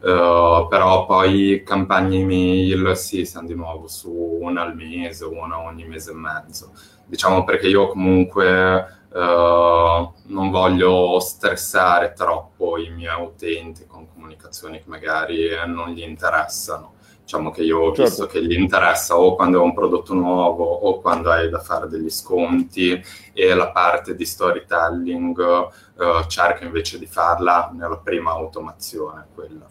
Uh, però poi campagne email, sì, siamo di nuovo su una al mese, una ogni mese e mezzo. Diciamo perché io comunque Uh, non voglio stressare troppo i miei utenti con comunicazioni che magari non gli interessano. Diciamo che io ho certo. visto che gli interessa o quando è un prodotto nuovo o quando hai da fare degli sconti e la parte di storytelling uh, cerca invece di farla nella prima automazione, quella.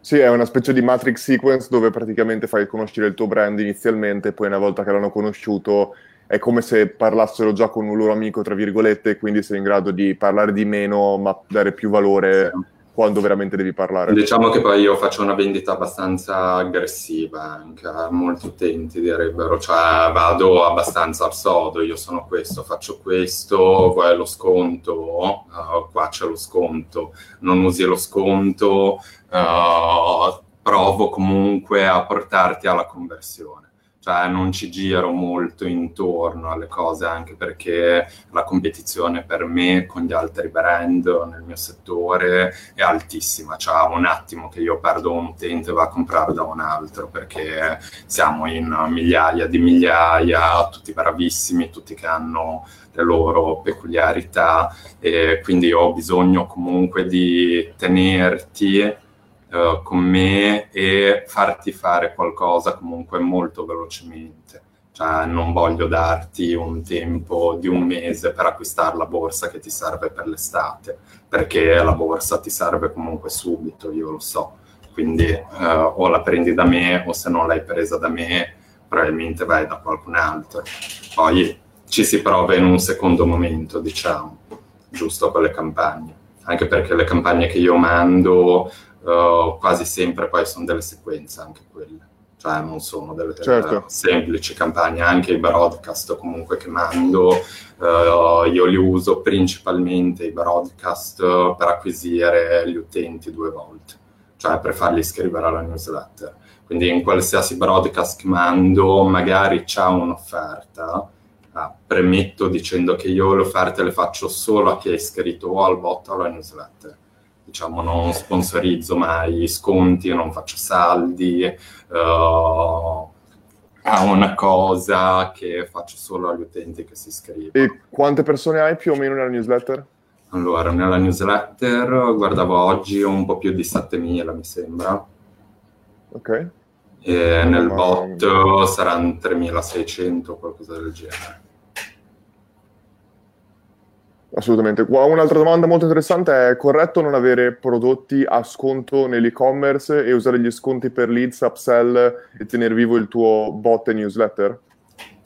Sì, è una specie di matrix sequence dove praticamente fai conoscere il tuo brand inizialmente, poi una volta che l'hanno conosciuto è come se parlassero già con un loro amico, tra virgolette, e quindi sei in grado di parlare di meno ma dare più valore. Sì quando veramente devi parlare. Diciamo che poi io faccio una vendita abbastanza aggressiva anche a molti utenti direbbero, cioè vado abbastanza al sodo, io sono questo, faccio questo, vuoi lo sconto, uh, qua c'è lo sconto, non usi lo sconto, uh, provo comunque a portarti alla conversione cioè non ci giro molto intorno alle cose anche perché la competizione per me con gli altri brand nel mio settore è altissima, cioè un attimo che io perdo un utente va a comprare da un altro perché siamo in migliaia di migliaia, tutti bravissimi, tutti che hanno le loro peculiarità. E quindi ho bisogno comunque di tenerti uh, con me e farti fare qualcosa comunque molto velocemente. Cioè, non voglio darti un tempo di un mese per acquistare la borsa che ti serve per l'estate, perché la borsa ti serve comunque subito, io lo so. Quindi uh, o la prendi da me o se non l'hai presa da me, probabilmente vai da qualcun altro. Poi ci si prova in un secondo momento, diciamo, giusto con le campagne. Anche perché le campagne che io mando uh, quasi sempre poi sono delle sequenze anche quelle, cioè non sono delle certo. semplici campagne, anche i broadcast comunque che mando, uh, io li uso principalmente i broadcast per acquisire gli utenti due volte, cioè per farli iscrivere alla newsletter. Quindi in qualsiasi broadcast che mando magari c'è un'offerta, ah, premetto dicendo che io le offerte le faccio solo a chi è iscritto o al bot o alla newsletter diciamo, non sponsorizzo mai sconti, non faccio saldi. Uh, a una cosa che faccio solo agli utenti che si iscrivono. E quante persone hai più o meno nella newsletter? Allora, nella newsletter guardavo oggi un po' più di 7000, mi sembra. Ok. E nel bot saranno 3600, qualcosa del genere. Assolutamente. Un'altra domanda molto interessante è: corretto non avere prodotti a sconto nell'e-commerce e usare gli sconti per leads, upsell e tenere vivo il tuo bot e newsletter?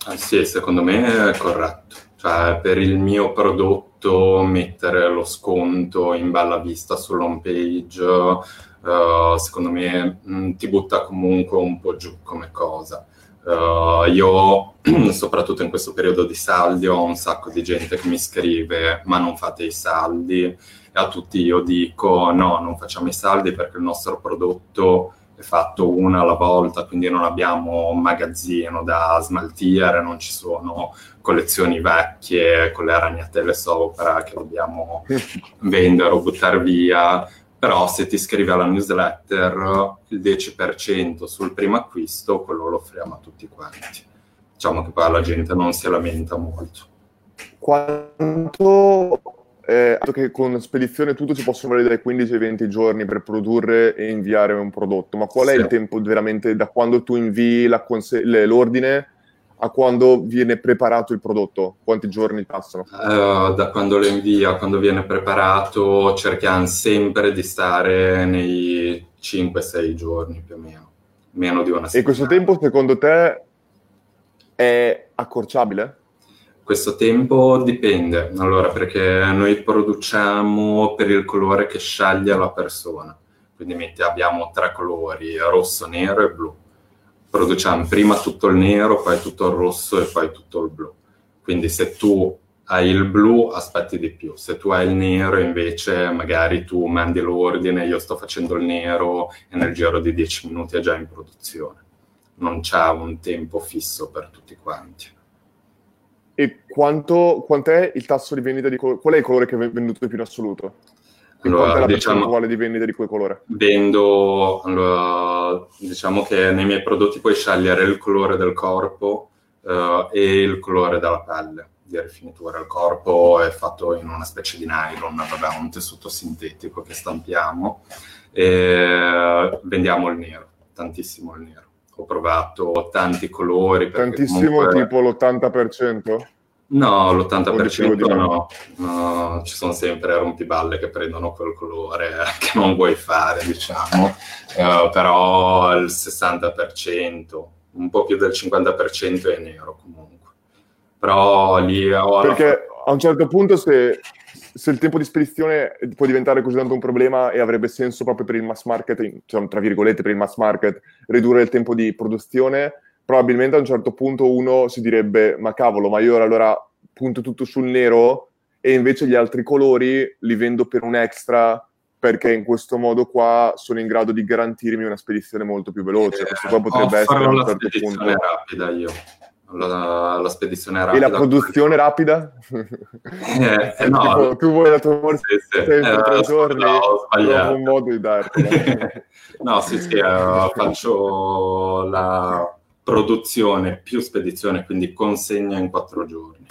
Ah, sì, secondo me è corretto. Cioè, per il mio prodotto mettere lo sconto in bella vista sull'home page, uh, secondo me mh, mm, ti butta comunque un po' giù come cosa. Uh, io, soprattutto in questo periodo di saldi, ho un sacco di gente che mi scrive: Ma non fate i saldi? E a tutti io dico: No, non facciamo i saldi perché il nostro prodotto è fatto una alla volta, quindi non abbiamo un magazzino da smaltire, non ci sono collezioni vecchie con le ragnatele sopra che dobbiamo vendere o buttare via però se ti iscrivi alla newsletter il 10% sul primo acquisto, quello lo offriamo a tutti quanti. Diciamo che poi la gente non si lamenta molto. Quanto eh, che con spedizione tutto ci possono avere dai 15 ai 20 giorni per produrre e inviare un prodotto, ma qual è sì. il tempo veramente da quando tu invii conse- l'ordine a quando viene preparato il prodotto? Quanti giorni passano? Uh, da quando lo invia quando viene preparato cerchiamo sempre di stare nei 5-6 giorni più o meno, meno di una settimana. E questo tempo secondo te è accorciabile? Questo tempo dipende, allora perché noi produciamo per il colore che sceglie la persona, quindi abbiamo tre colori, rosso, nero e blu produciamo prima tutto il nero, poi tutto il rosso e poi tutto il blu. Quindi se tu hai il blu aspetti di più, se tu hai il nero invece magari tu mandi l'ordine, io sto facendo il nero e nel giro di 10 minuti è già in produzione. Non c'è un tempo fisso per tutti quanti. E quanto, quant'è il tasso di vendita di colore? Qual è il colore che è venduto di più in assoluto? Allora, la diciamo, percentuale di vendita di quel colore? Vendo, allora, diciamo che nei miei prodotti puoi scegliere il colore del corpo uh, e il colore della pelle di rifinitura. Il corpo è fatto in una specie di nylon, vabbè, un tessuto sintetico che stampiamo e vendiamo il nero, tantissimo il nero. Ho provato tanti colori. Tantissimo, comunque... tipo l'80%? No, l'80% no. no. Ci sono sempre rompiballe che prendono quel colore che non vuoi fare, diciamo. Uh, però il 60%, un po' più del 50% è nero comunque. Però lì ho... Perché a un certo punto se, se, il tempo di spedizione può diventare così tanto un problema e avrebbe senso proprio per il mass market, cioè, tra virgolette per il mass market, ridurre il tempo di produzione probabilmente a un certo punto uno si direbbe ma cavolo, ma io allora punto tutto sul nero e invece gli altri colori li vendo per un extra perché in questo modo qua sono in grado di garantirmi una spedizione molto più veloce. Eh, questo qua potrebbe essere a un certo punto... rapida io. La, la, spedizione rapida. E la produzione rapida? Eh, eh, no. tipo, tu vuoi la tua borsa sì, sì. sempre eh, tre giorni, no, trovo un modo di dartela. no, sì, sì, uh, faccio la produzione più spedizione, quindi consegna in quattro giorni.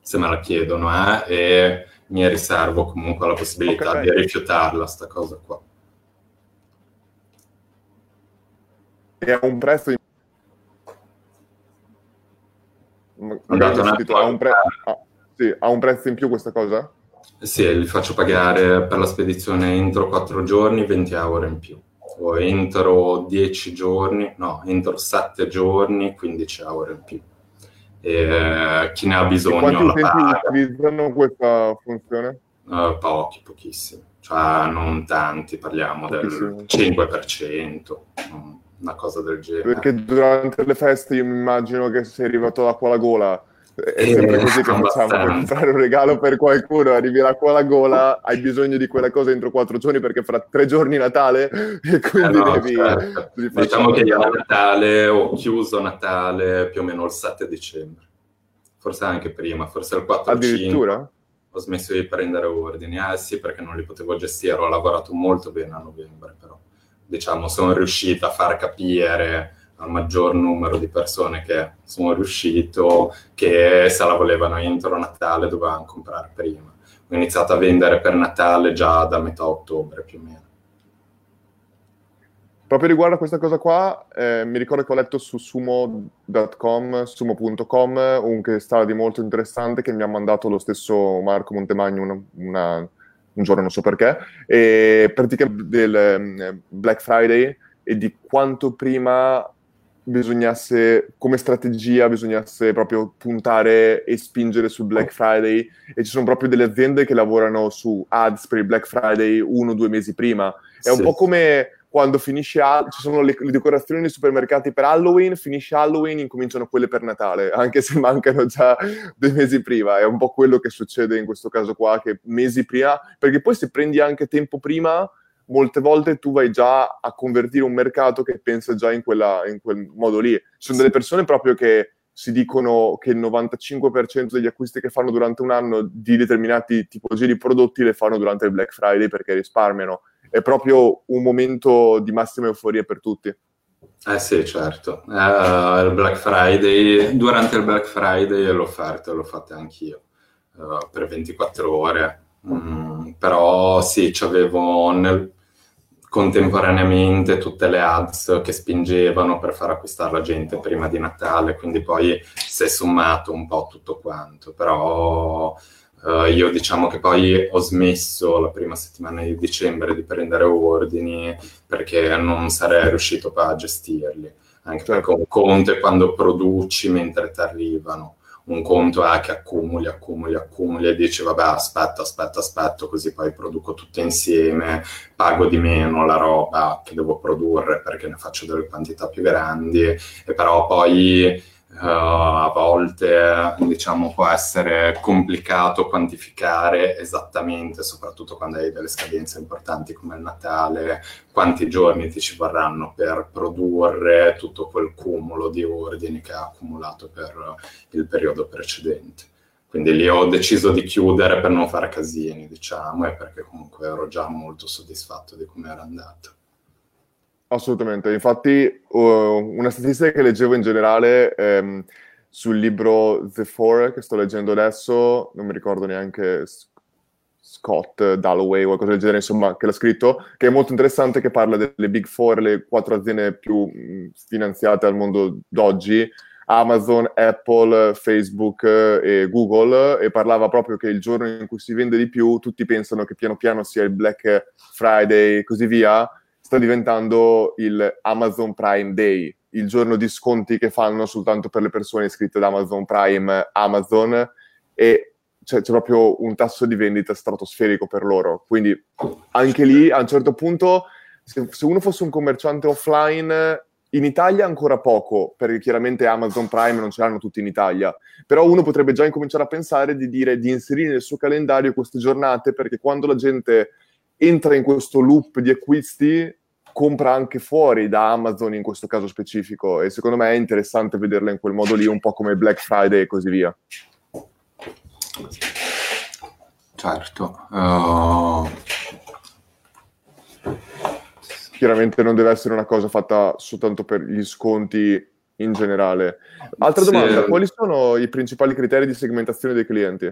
Se me la chiedono, eh, e mi riservo comunque la possibilità okay. di rifiutarla, sta cosa qua. E a un prezzo... Ha un, pre... ah, sì, ha un prezzo in più questa cosa? Sì, li faccio pagare per la spedizione entro quattro giorni 20 euro in più o entro 10 giorni, no, entro 7 giorni 15 euro in più. E, chi ne ha bisogno la paga. utilizzano questa funzione? Uh, pochi, pochissimi, cioè non tanti, parliamo del 5%, una cosa del genere. Perché durante le feste io mi immagino che sei arrivato l'acqua alla gola è sempre così che facciamo per comprare un regalo per qualcuno, arrivi l'acqua alla gola, hai bisogno di quella cosa entro quattro giorni perché fra tre giorni Natale e quindi eh no, devi... Certo. Diciamo che io a Natale ho chiuso Natale più o meno il 7 dicembre, forse anche prima, forse il 4 Addirittura? 5. Ho smesso di prendere ordini, eh sì perché non li potevo gestire, ho lavorato molto bene a novembre però, diciamo sono riuscito a far capire al maggior numero di persone che sono riuscito, che se la volevano entro Natale dovevano comprare prima. Ho iniziato a vendere per Natale già da metà ottobre più o meno. Proprio riguardo a questa cosa qua, eh, mi ricordo che ho letto su sumo.com, sumo.com, un che stava di molto interessante che mi ha mandato lo stesso Marco Montemagno una, una, un giorno, non so perché, e praticamente del um, Black Friday e di quanto prima bisognasse, come strategia, bisognasse proprio puntare e spingere sul Black Friday e ci sono proprio delle aziende che lavorano su ads per il Black Friday uno o due mesi prima. È sì. un po' come quando finisce ci sono le, le, decorazioni nei supermercati per Halloween, finisce Halloween, incominciano quelle per Natale, anche se mancano già due mesi prima. È un po' quello che succede in questo caso qua, che mesi prima, perché poi se prendi anche tempo prima, molte volte tu vai già a convertire un mercato che pensa già in, quella, in quel modo lì. Ci sono delle persone proprio che si dicono che il 95% degli acquisti che fanno durante un anno di determinati tipologie di prodotti le fanno durante il Black Friday perché risparmiano è proprio un momento di massima euforia per tutti. Eh sì, certo. Uh, il Black Friday, durante il Black Friday l'ho fatto, l'ho fatta anch'io, uh, per 24 ore. Mm, però sì, c'avevo nel, contemporaneamente tutte le ads che spingevano per far acquistare la gente prima di Natale, quindi poi si è sommato un po' tutto quanto, però Uh, io diciamo che poi ho smesso la prima settimana di dicembre di prendere ordini perché non sarei riuscito poi a gestirli. Anche certo. perché un conto è quando produci mentre ti arrivano, un conto è che accumuli, accumuli, accumuli e dici vabbè aspetta, aspetta, aspetta, così poi produco tutto insieme, pago di meno la roba che devo produrre perché ne faccio delle quantità più grandi. E però poi Uh, a volte diciamo, può essere complicato quantificare esattamente, soprattutto quando hai delle scadenze importanti come il Natale, quanti giorni ti ci vorranno per produrre tutto quel cumulo di ordini che ha accumulato per il periodo precedente. Quindi lì ho deciso di chiudere per non fare casini, diciamo, e perché comunque ero già molto soddisfatto di come era andato. Assolutamente, infatti uh, una statistica che leggevo in generale um, sul libro The Four che sto leggendo adesso, non mi ricordo neanche Scott Dalloway o qualcosa del genere, insomma, che l'ha scritto, che è molto interessante, che parla delle Big Four, le quattro aziende più finanziate al mondo d'oggi, Amazon, Apple, Facebook e Google, e parlava proprio che il giorno in cui si vende di più, tutti pensano che piano piano sia il Black Friday e così via, sta diventando il Amazon Prime Day, il giorno di sconti che fanno soltanto per le persone iscritte ad Amazon Prime Amazon e c'è, c'è, proprio un tasso di vendita stratosferico per loro. Quindi anche lì, a un certo punto, se, se uno fosse un commerciante offline, in Italia ancora poco, perché chiaramente Amazon Prime non ce l'hanno tutti in Italia, però uno potrebbe già incominciare a pensare di dire di inserire nel suo calendario queste giornate, perché quando la gente entra in questo loop di acquisti, compra anche fuori da Amazon in questo caso specifico e secondo me è interessante vederla in quel modo lì, un po' come Black Friday e così via. Certo. Uh... Chiaramente non deve essere una cosa fatta soltanto per gli sconti in generale. Altra domanda, sì. quali sono i principali criteri di segmentazione dei clienti?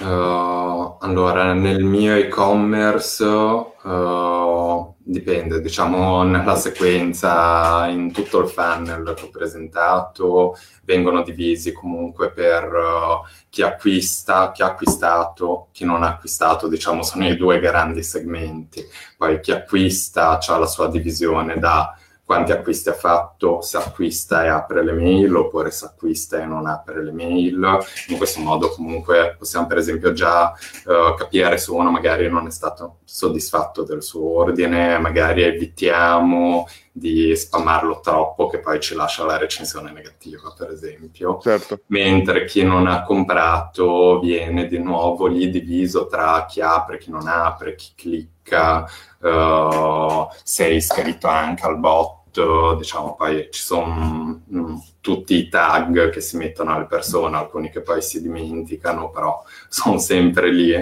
Uh, allora, nel mio e-commerce uh, dipende, diciamo nella sequenza, in tutto il funnel che ho presentato, vengono divisi comunque per uh, chi acquista, chi ha acquistato, chi non ha acquistato, diciamo sono i due grandi segmenti. Poi chi acquista ha la sua divisione da quanti acquisti ha fatto, se acquista e apre le mail oppure se acquista e non apre le mail. In questo modo comunque possiamo per esempio già uh, capire se uno magari non è stato soddisfatto del suo ordine, magari evitiamo di spammarlo troppo che poi ci lascia la recensione negativa per esempio. Certo. Mentre chi non ha comprato viene di nuovo lì diviso tra chi apre, chi non apre, chi clicca, uh, se è iscritto anche al bot diciamo, poi ci sono mm, tutti i tag che si mettono alle persone, alcuni che poi si dimenticano, però sono sempre lì.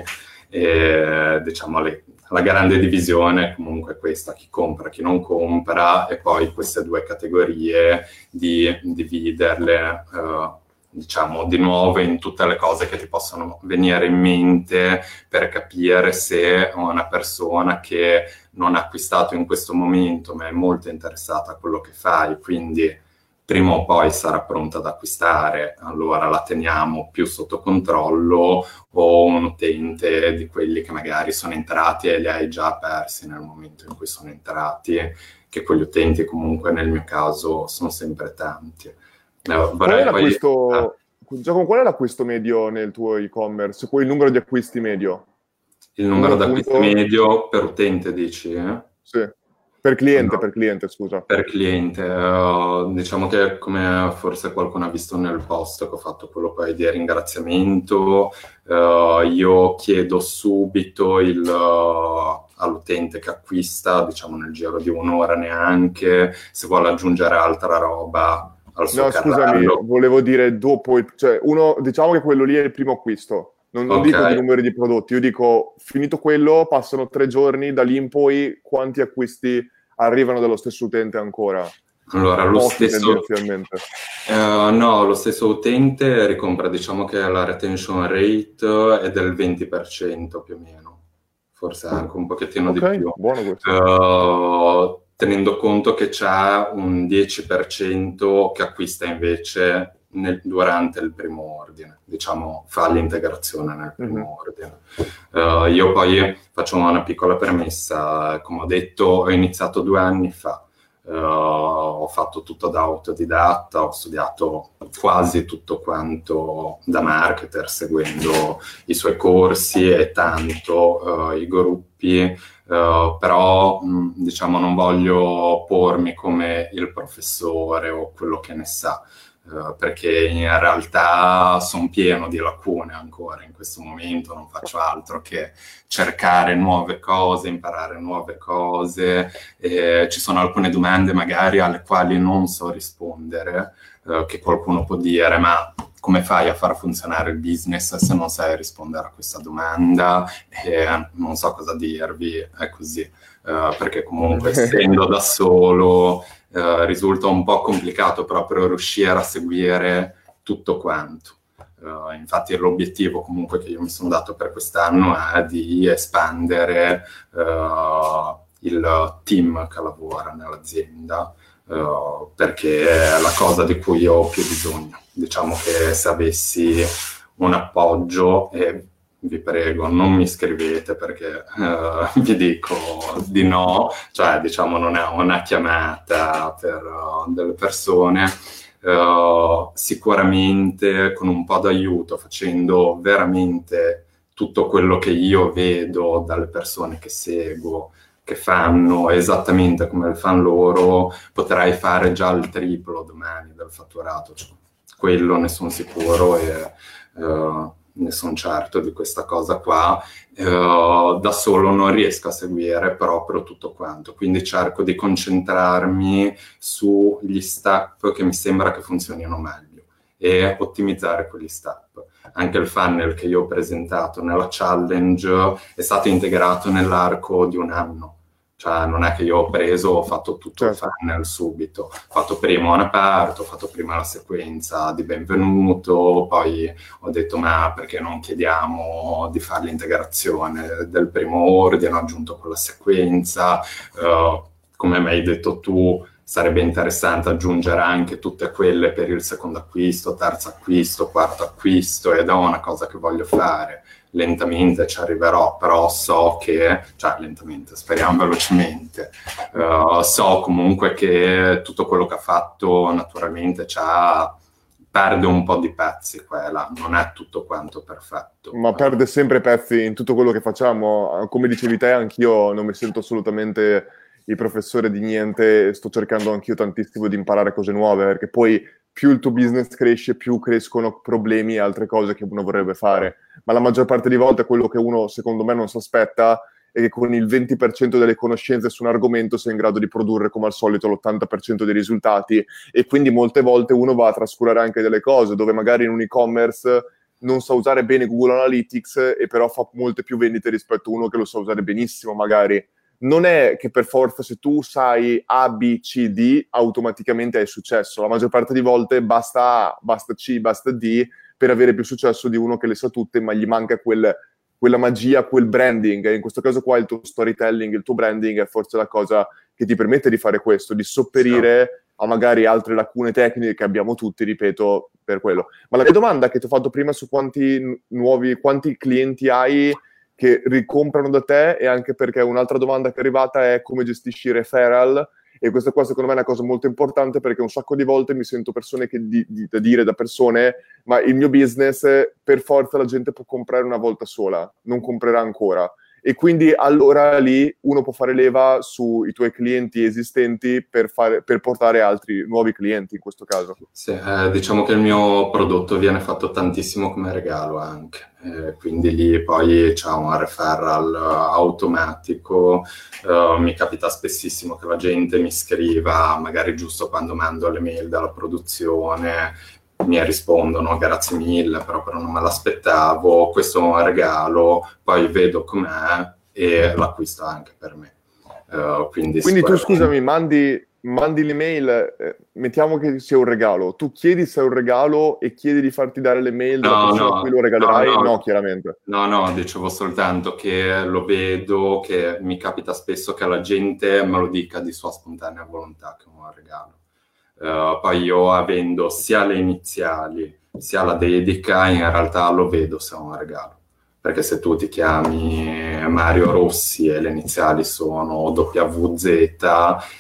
E, diciamo, le, la grande divisione comunque è questa, chi compra, chi non compra, e poi queste due categorie di dividerle, eh, diciamo, di nuovo in tutte le cose che ti possono venire in mente per capire se una persona che non acquistato in questo momento ma è molto interessata a quello che fai, quindi prima o poi sarà pronta ad acquistare, allora la teniamo più sotto controllo o un utente di quelli che magari sono entrati e li hai già persi nel momento in cui sono entrati, che quegli utenti comunque nel mio caso sono sempre tanti. Eh, qual, è l'acquisto, ah. Giacomo, qual è l'acquisto medio nel tuo e-commerce? Poi il numero di acquisti medio? Il numero di acquisti medio per utente, dici? Eh? Sì. Per cliente, no, per cliente, scusa. Per cliente, uh, diciamo che come forse qualcuno ha visto nel post che ho fatto quello poi di ringraziamento, uh, io chiedo subito il, uh, all'utente che acquista, diciamo nel giro di un'ora neanche, se vuole aggiungere altra roba al suo No, carrello. scusami, volevo dire dopo, cioè uno, diciamo che quello lì è il primo acquisto non, non okay. dico di numeri di prodotti, io dico finito quello, passano tre giorni, da lì in poi quanti acquisti arrivano dallo stesso utente ancora? Allora, lo stesso, uh, no, lo stesso utente ricompra, diciamo che la retention rate è del 20% più o meno, forse anche un pochettino okay, di più. Buono questo. Uh, tenendo conto che c'è un 10% che acquista invece nel, durante il primo ordine, diciamo, fa l'integrazione nel primo mm-hmm. ordine. Uh, io poi faccio una piccola premessa, come ho detto, ho iniziato due anni fa. Uh, ho fatto tutto da autodidatta, ho studiato quasi tutto quanto da marketer, seguendo i suoi corsi e tanto uh, i gruppi, uh, però mh, diciamo non voglio pormi come il professore o quello che ne sa. Uh, perché in realtà sono pieno di lacune ancora in questo momento, non faccio altro che cercare nuove cose, imparare nuove cose, e ci sono alcune domande magari alle quali non so rispondere, uh, che qualcuno può dire, ma come fai a far funzionare il business se non sai rispondere a questa domanda? E non so cosa dirvi, è così, uh, perché comunque essendo da solo eh, risulta un po' complicato proprio riuscire a seguire tutto quanto. Uh, infatti l'obiettivo comunque che io mi sono dato per quest'anno è di espandere uh, il team che lavora nell'azienda uh, perché è la cosa di cui ho più bisogno. Diciamo che se avessi un appoggio e vi prego, non mi scrivete perché uh, vi dico di no, cioè diciamo non è una chiamata per uh, delle persone. Uh, sicuramente con un po' d'aiuto, facendo veramente tutto quello che io vedo dalle persone che seguo, che fanno esattamente come fanno loro, potrai fare già il triplo domani del fatturato. Cioè, quello ne sono sicuro e ne sono certo di questa cosa qua, uh, da solo non riesco a seguire proprio tutto quanto, quindi cerco di concentrarmi sugli step che mi sembra che funzionino meglio e ottimizzare quegli step. Anche il funnel che io ho presentato nella challenge è stato integrato nell'arco di un anno cioè, non è che io ho preso, ho fatto tutto certo. il funnel subito. Ho fatto prima un aperto, ho fatto prima la sequenza di benvenuto, poi ho detto, ma perché non chiediamo di fare l'integrazione del primo ordine, ho aggiunto quella sequenza. Uh, come mi hai detto tu, sarebbe interessante aggiungere anche tutte quelle per il secondo acquisto, terzo acquisto, quarto acquisto, ed è una cosa che voglio fare lentamente ci arriverò, però so che, cioè lentamente, speriamo velocemente, uh, so comunque che tutto quello che ha fatto naturalmente c'ha perde un po' di pezzi quella, non è tutto quanto perfetto. Ma perde sempre pezzi in tutto quello che facciamo. Come dicevi te, anch'io non mi sento assolutamente il professore di niente, sto cercando anch'io tantissimo di imparare cose nuove, perché poi più il tuo business cresce, più crescono problemi e altre cose che uno vorrebbe fare. Ma la maggior parte di volte quello che uno, secondo me, non si aspetta è che con il 20% delle conoscenze su un argomento sia in grado di produrre, come al solito, l'80% dei risultati. E quindi molte volte uno va a trascurare anche delle cose, dove magari in un e-commerce non sa usare bene Google Analytics e però fa molte più vendite rispetto a uno che lo sa usare benissimo magari. Non è che per forza se tu sai A, B, C, D automaticamente hai successo. La maggior parte di volte basta A, basta C, basta D per avere più successo di uno che le sa tutte ma gli manca quel, quella magia, quel branding. In questo caso qua il tuo storytelling, il tuo branding è forse la cosa che ti permette di fare questo, di sopperire... Sì a magari altre lacune tecniche che abbiamo tutti, ripeto, per quello. Ma la mia domanda che ti ho fatto prima su quanti nuovi, quanti clienti hai che ricomprano da te e anche perché un'altra domanda che è arrivata è come gestisci referral? E questa qua secondo me è una cosa molto importante perché un sacco di volte mi sento persone che di, di, da dire da persone ma il mio business per forza la gente può comprare una volta sola, non comprerà ancora e quindi allora lì uno può fare leva sui tuoi clienti esistenti per, fare, per portare altri nuovi clienti in questo caso. Sì, eh, diciamo che il mio prodotto viene fatto tantissimo come regalo anche, eh, quindi lì poi c'è un referral automatico, eh, mi capita spessissimo che la gente mi scriva magari giusto quando mando le mail dalla produzione mi rispondono grazie mille, però, però non me l'aspettavo, questo è un regalo, poi vedo com'è e l'acquisto anche per me. Uh, quindi, quindi tu scusami, mandi, mandi l'email, eh, mettiamo che sia un regalo, tu chiedi se è un regalo e chiedi di farti dare le mail no, no, a cui lo regalerai? No, no, no, chiaramente. No, no, dicevo soltanto che lo vedo, che mi capita spesso che la gente me lo dica di sua spontanea volontà che è un regalo. Uh, poi io avendo sia le iniziali sia la dedica, in realtà lo vedo se è un regalo. Perché se tu ti chiami Mario Rossi e le iniziali sono WZ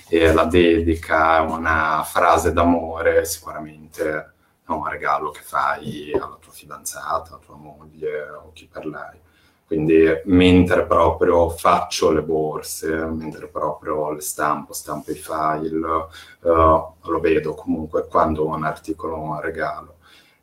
e la dedica è una frase d'amore, sicuramente è un regalo che fai alla tua fidanzata, alla tua moglie o chi per lei. Quindi mentre proprio faccio le borse, mentre proprio le stampo, stampo i file, uh, lo vedo comunque quando un articolo un regalo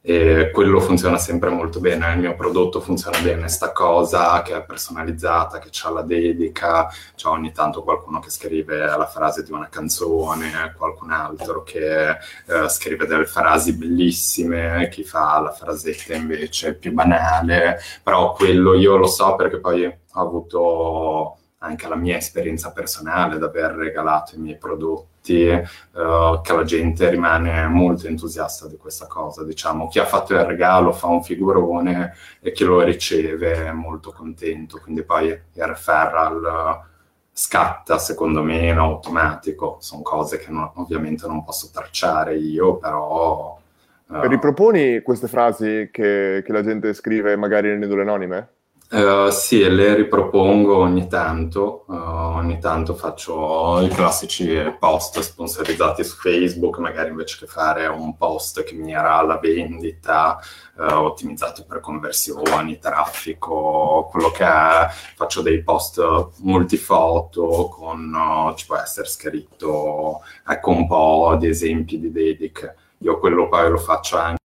e quello funziona sempre molto bene. Il mio prodotto funziona bene, sta cosa che è personalizzata, che ha la dedica, c'è ogni tanto qualcuno che scrive la frase di una canzone, qualcun altro che eh, scrive delle frasi bellissime, chi fa la frasetta invece più banale, però quello io lo so perché poi ho avuto anche la mia esperienza personale d'aver regalato i miei prodotti uh, che la gente rimane molto entusiasta di questa cosa. Diciamo, chi ha fatto il regalo fa un figurone e chi lo riceve è molto contento, quindi poi il referral scatta secondo me in automatico, sono cose che non, ovviamente non posso tracciare io, però... Uh... Riproponi queste frasi che, che la gente scrive magari nelle idole anonime? Uh, sì, le ripropongo ogni tanto, uh, ogni tanto faccio i classici post sponsorizzati su Facebook, magari invece che fare un post che mira alla vendita, uh, ottimizzato per conversioni, traffico, quello che è, faccio dei post multifoto con, ci può essere scritto, ecco un po' di esempi di dediche. Io quello poi lo faccio anche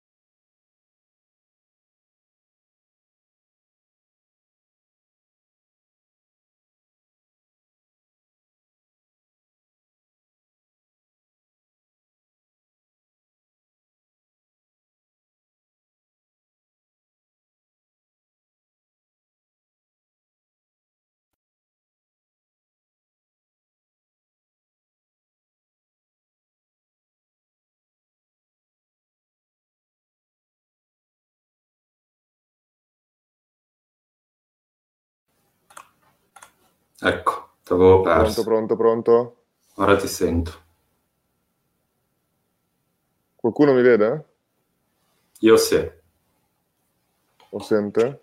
Ecco, ti avevo perso. Pronto, pronto, pronto? Ora ti sento. Qualcuno mi vede? Io sì. Lo sente?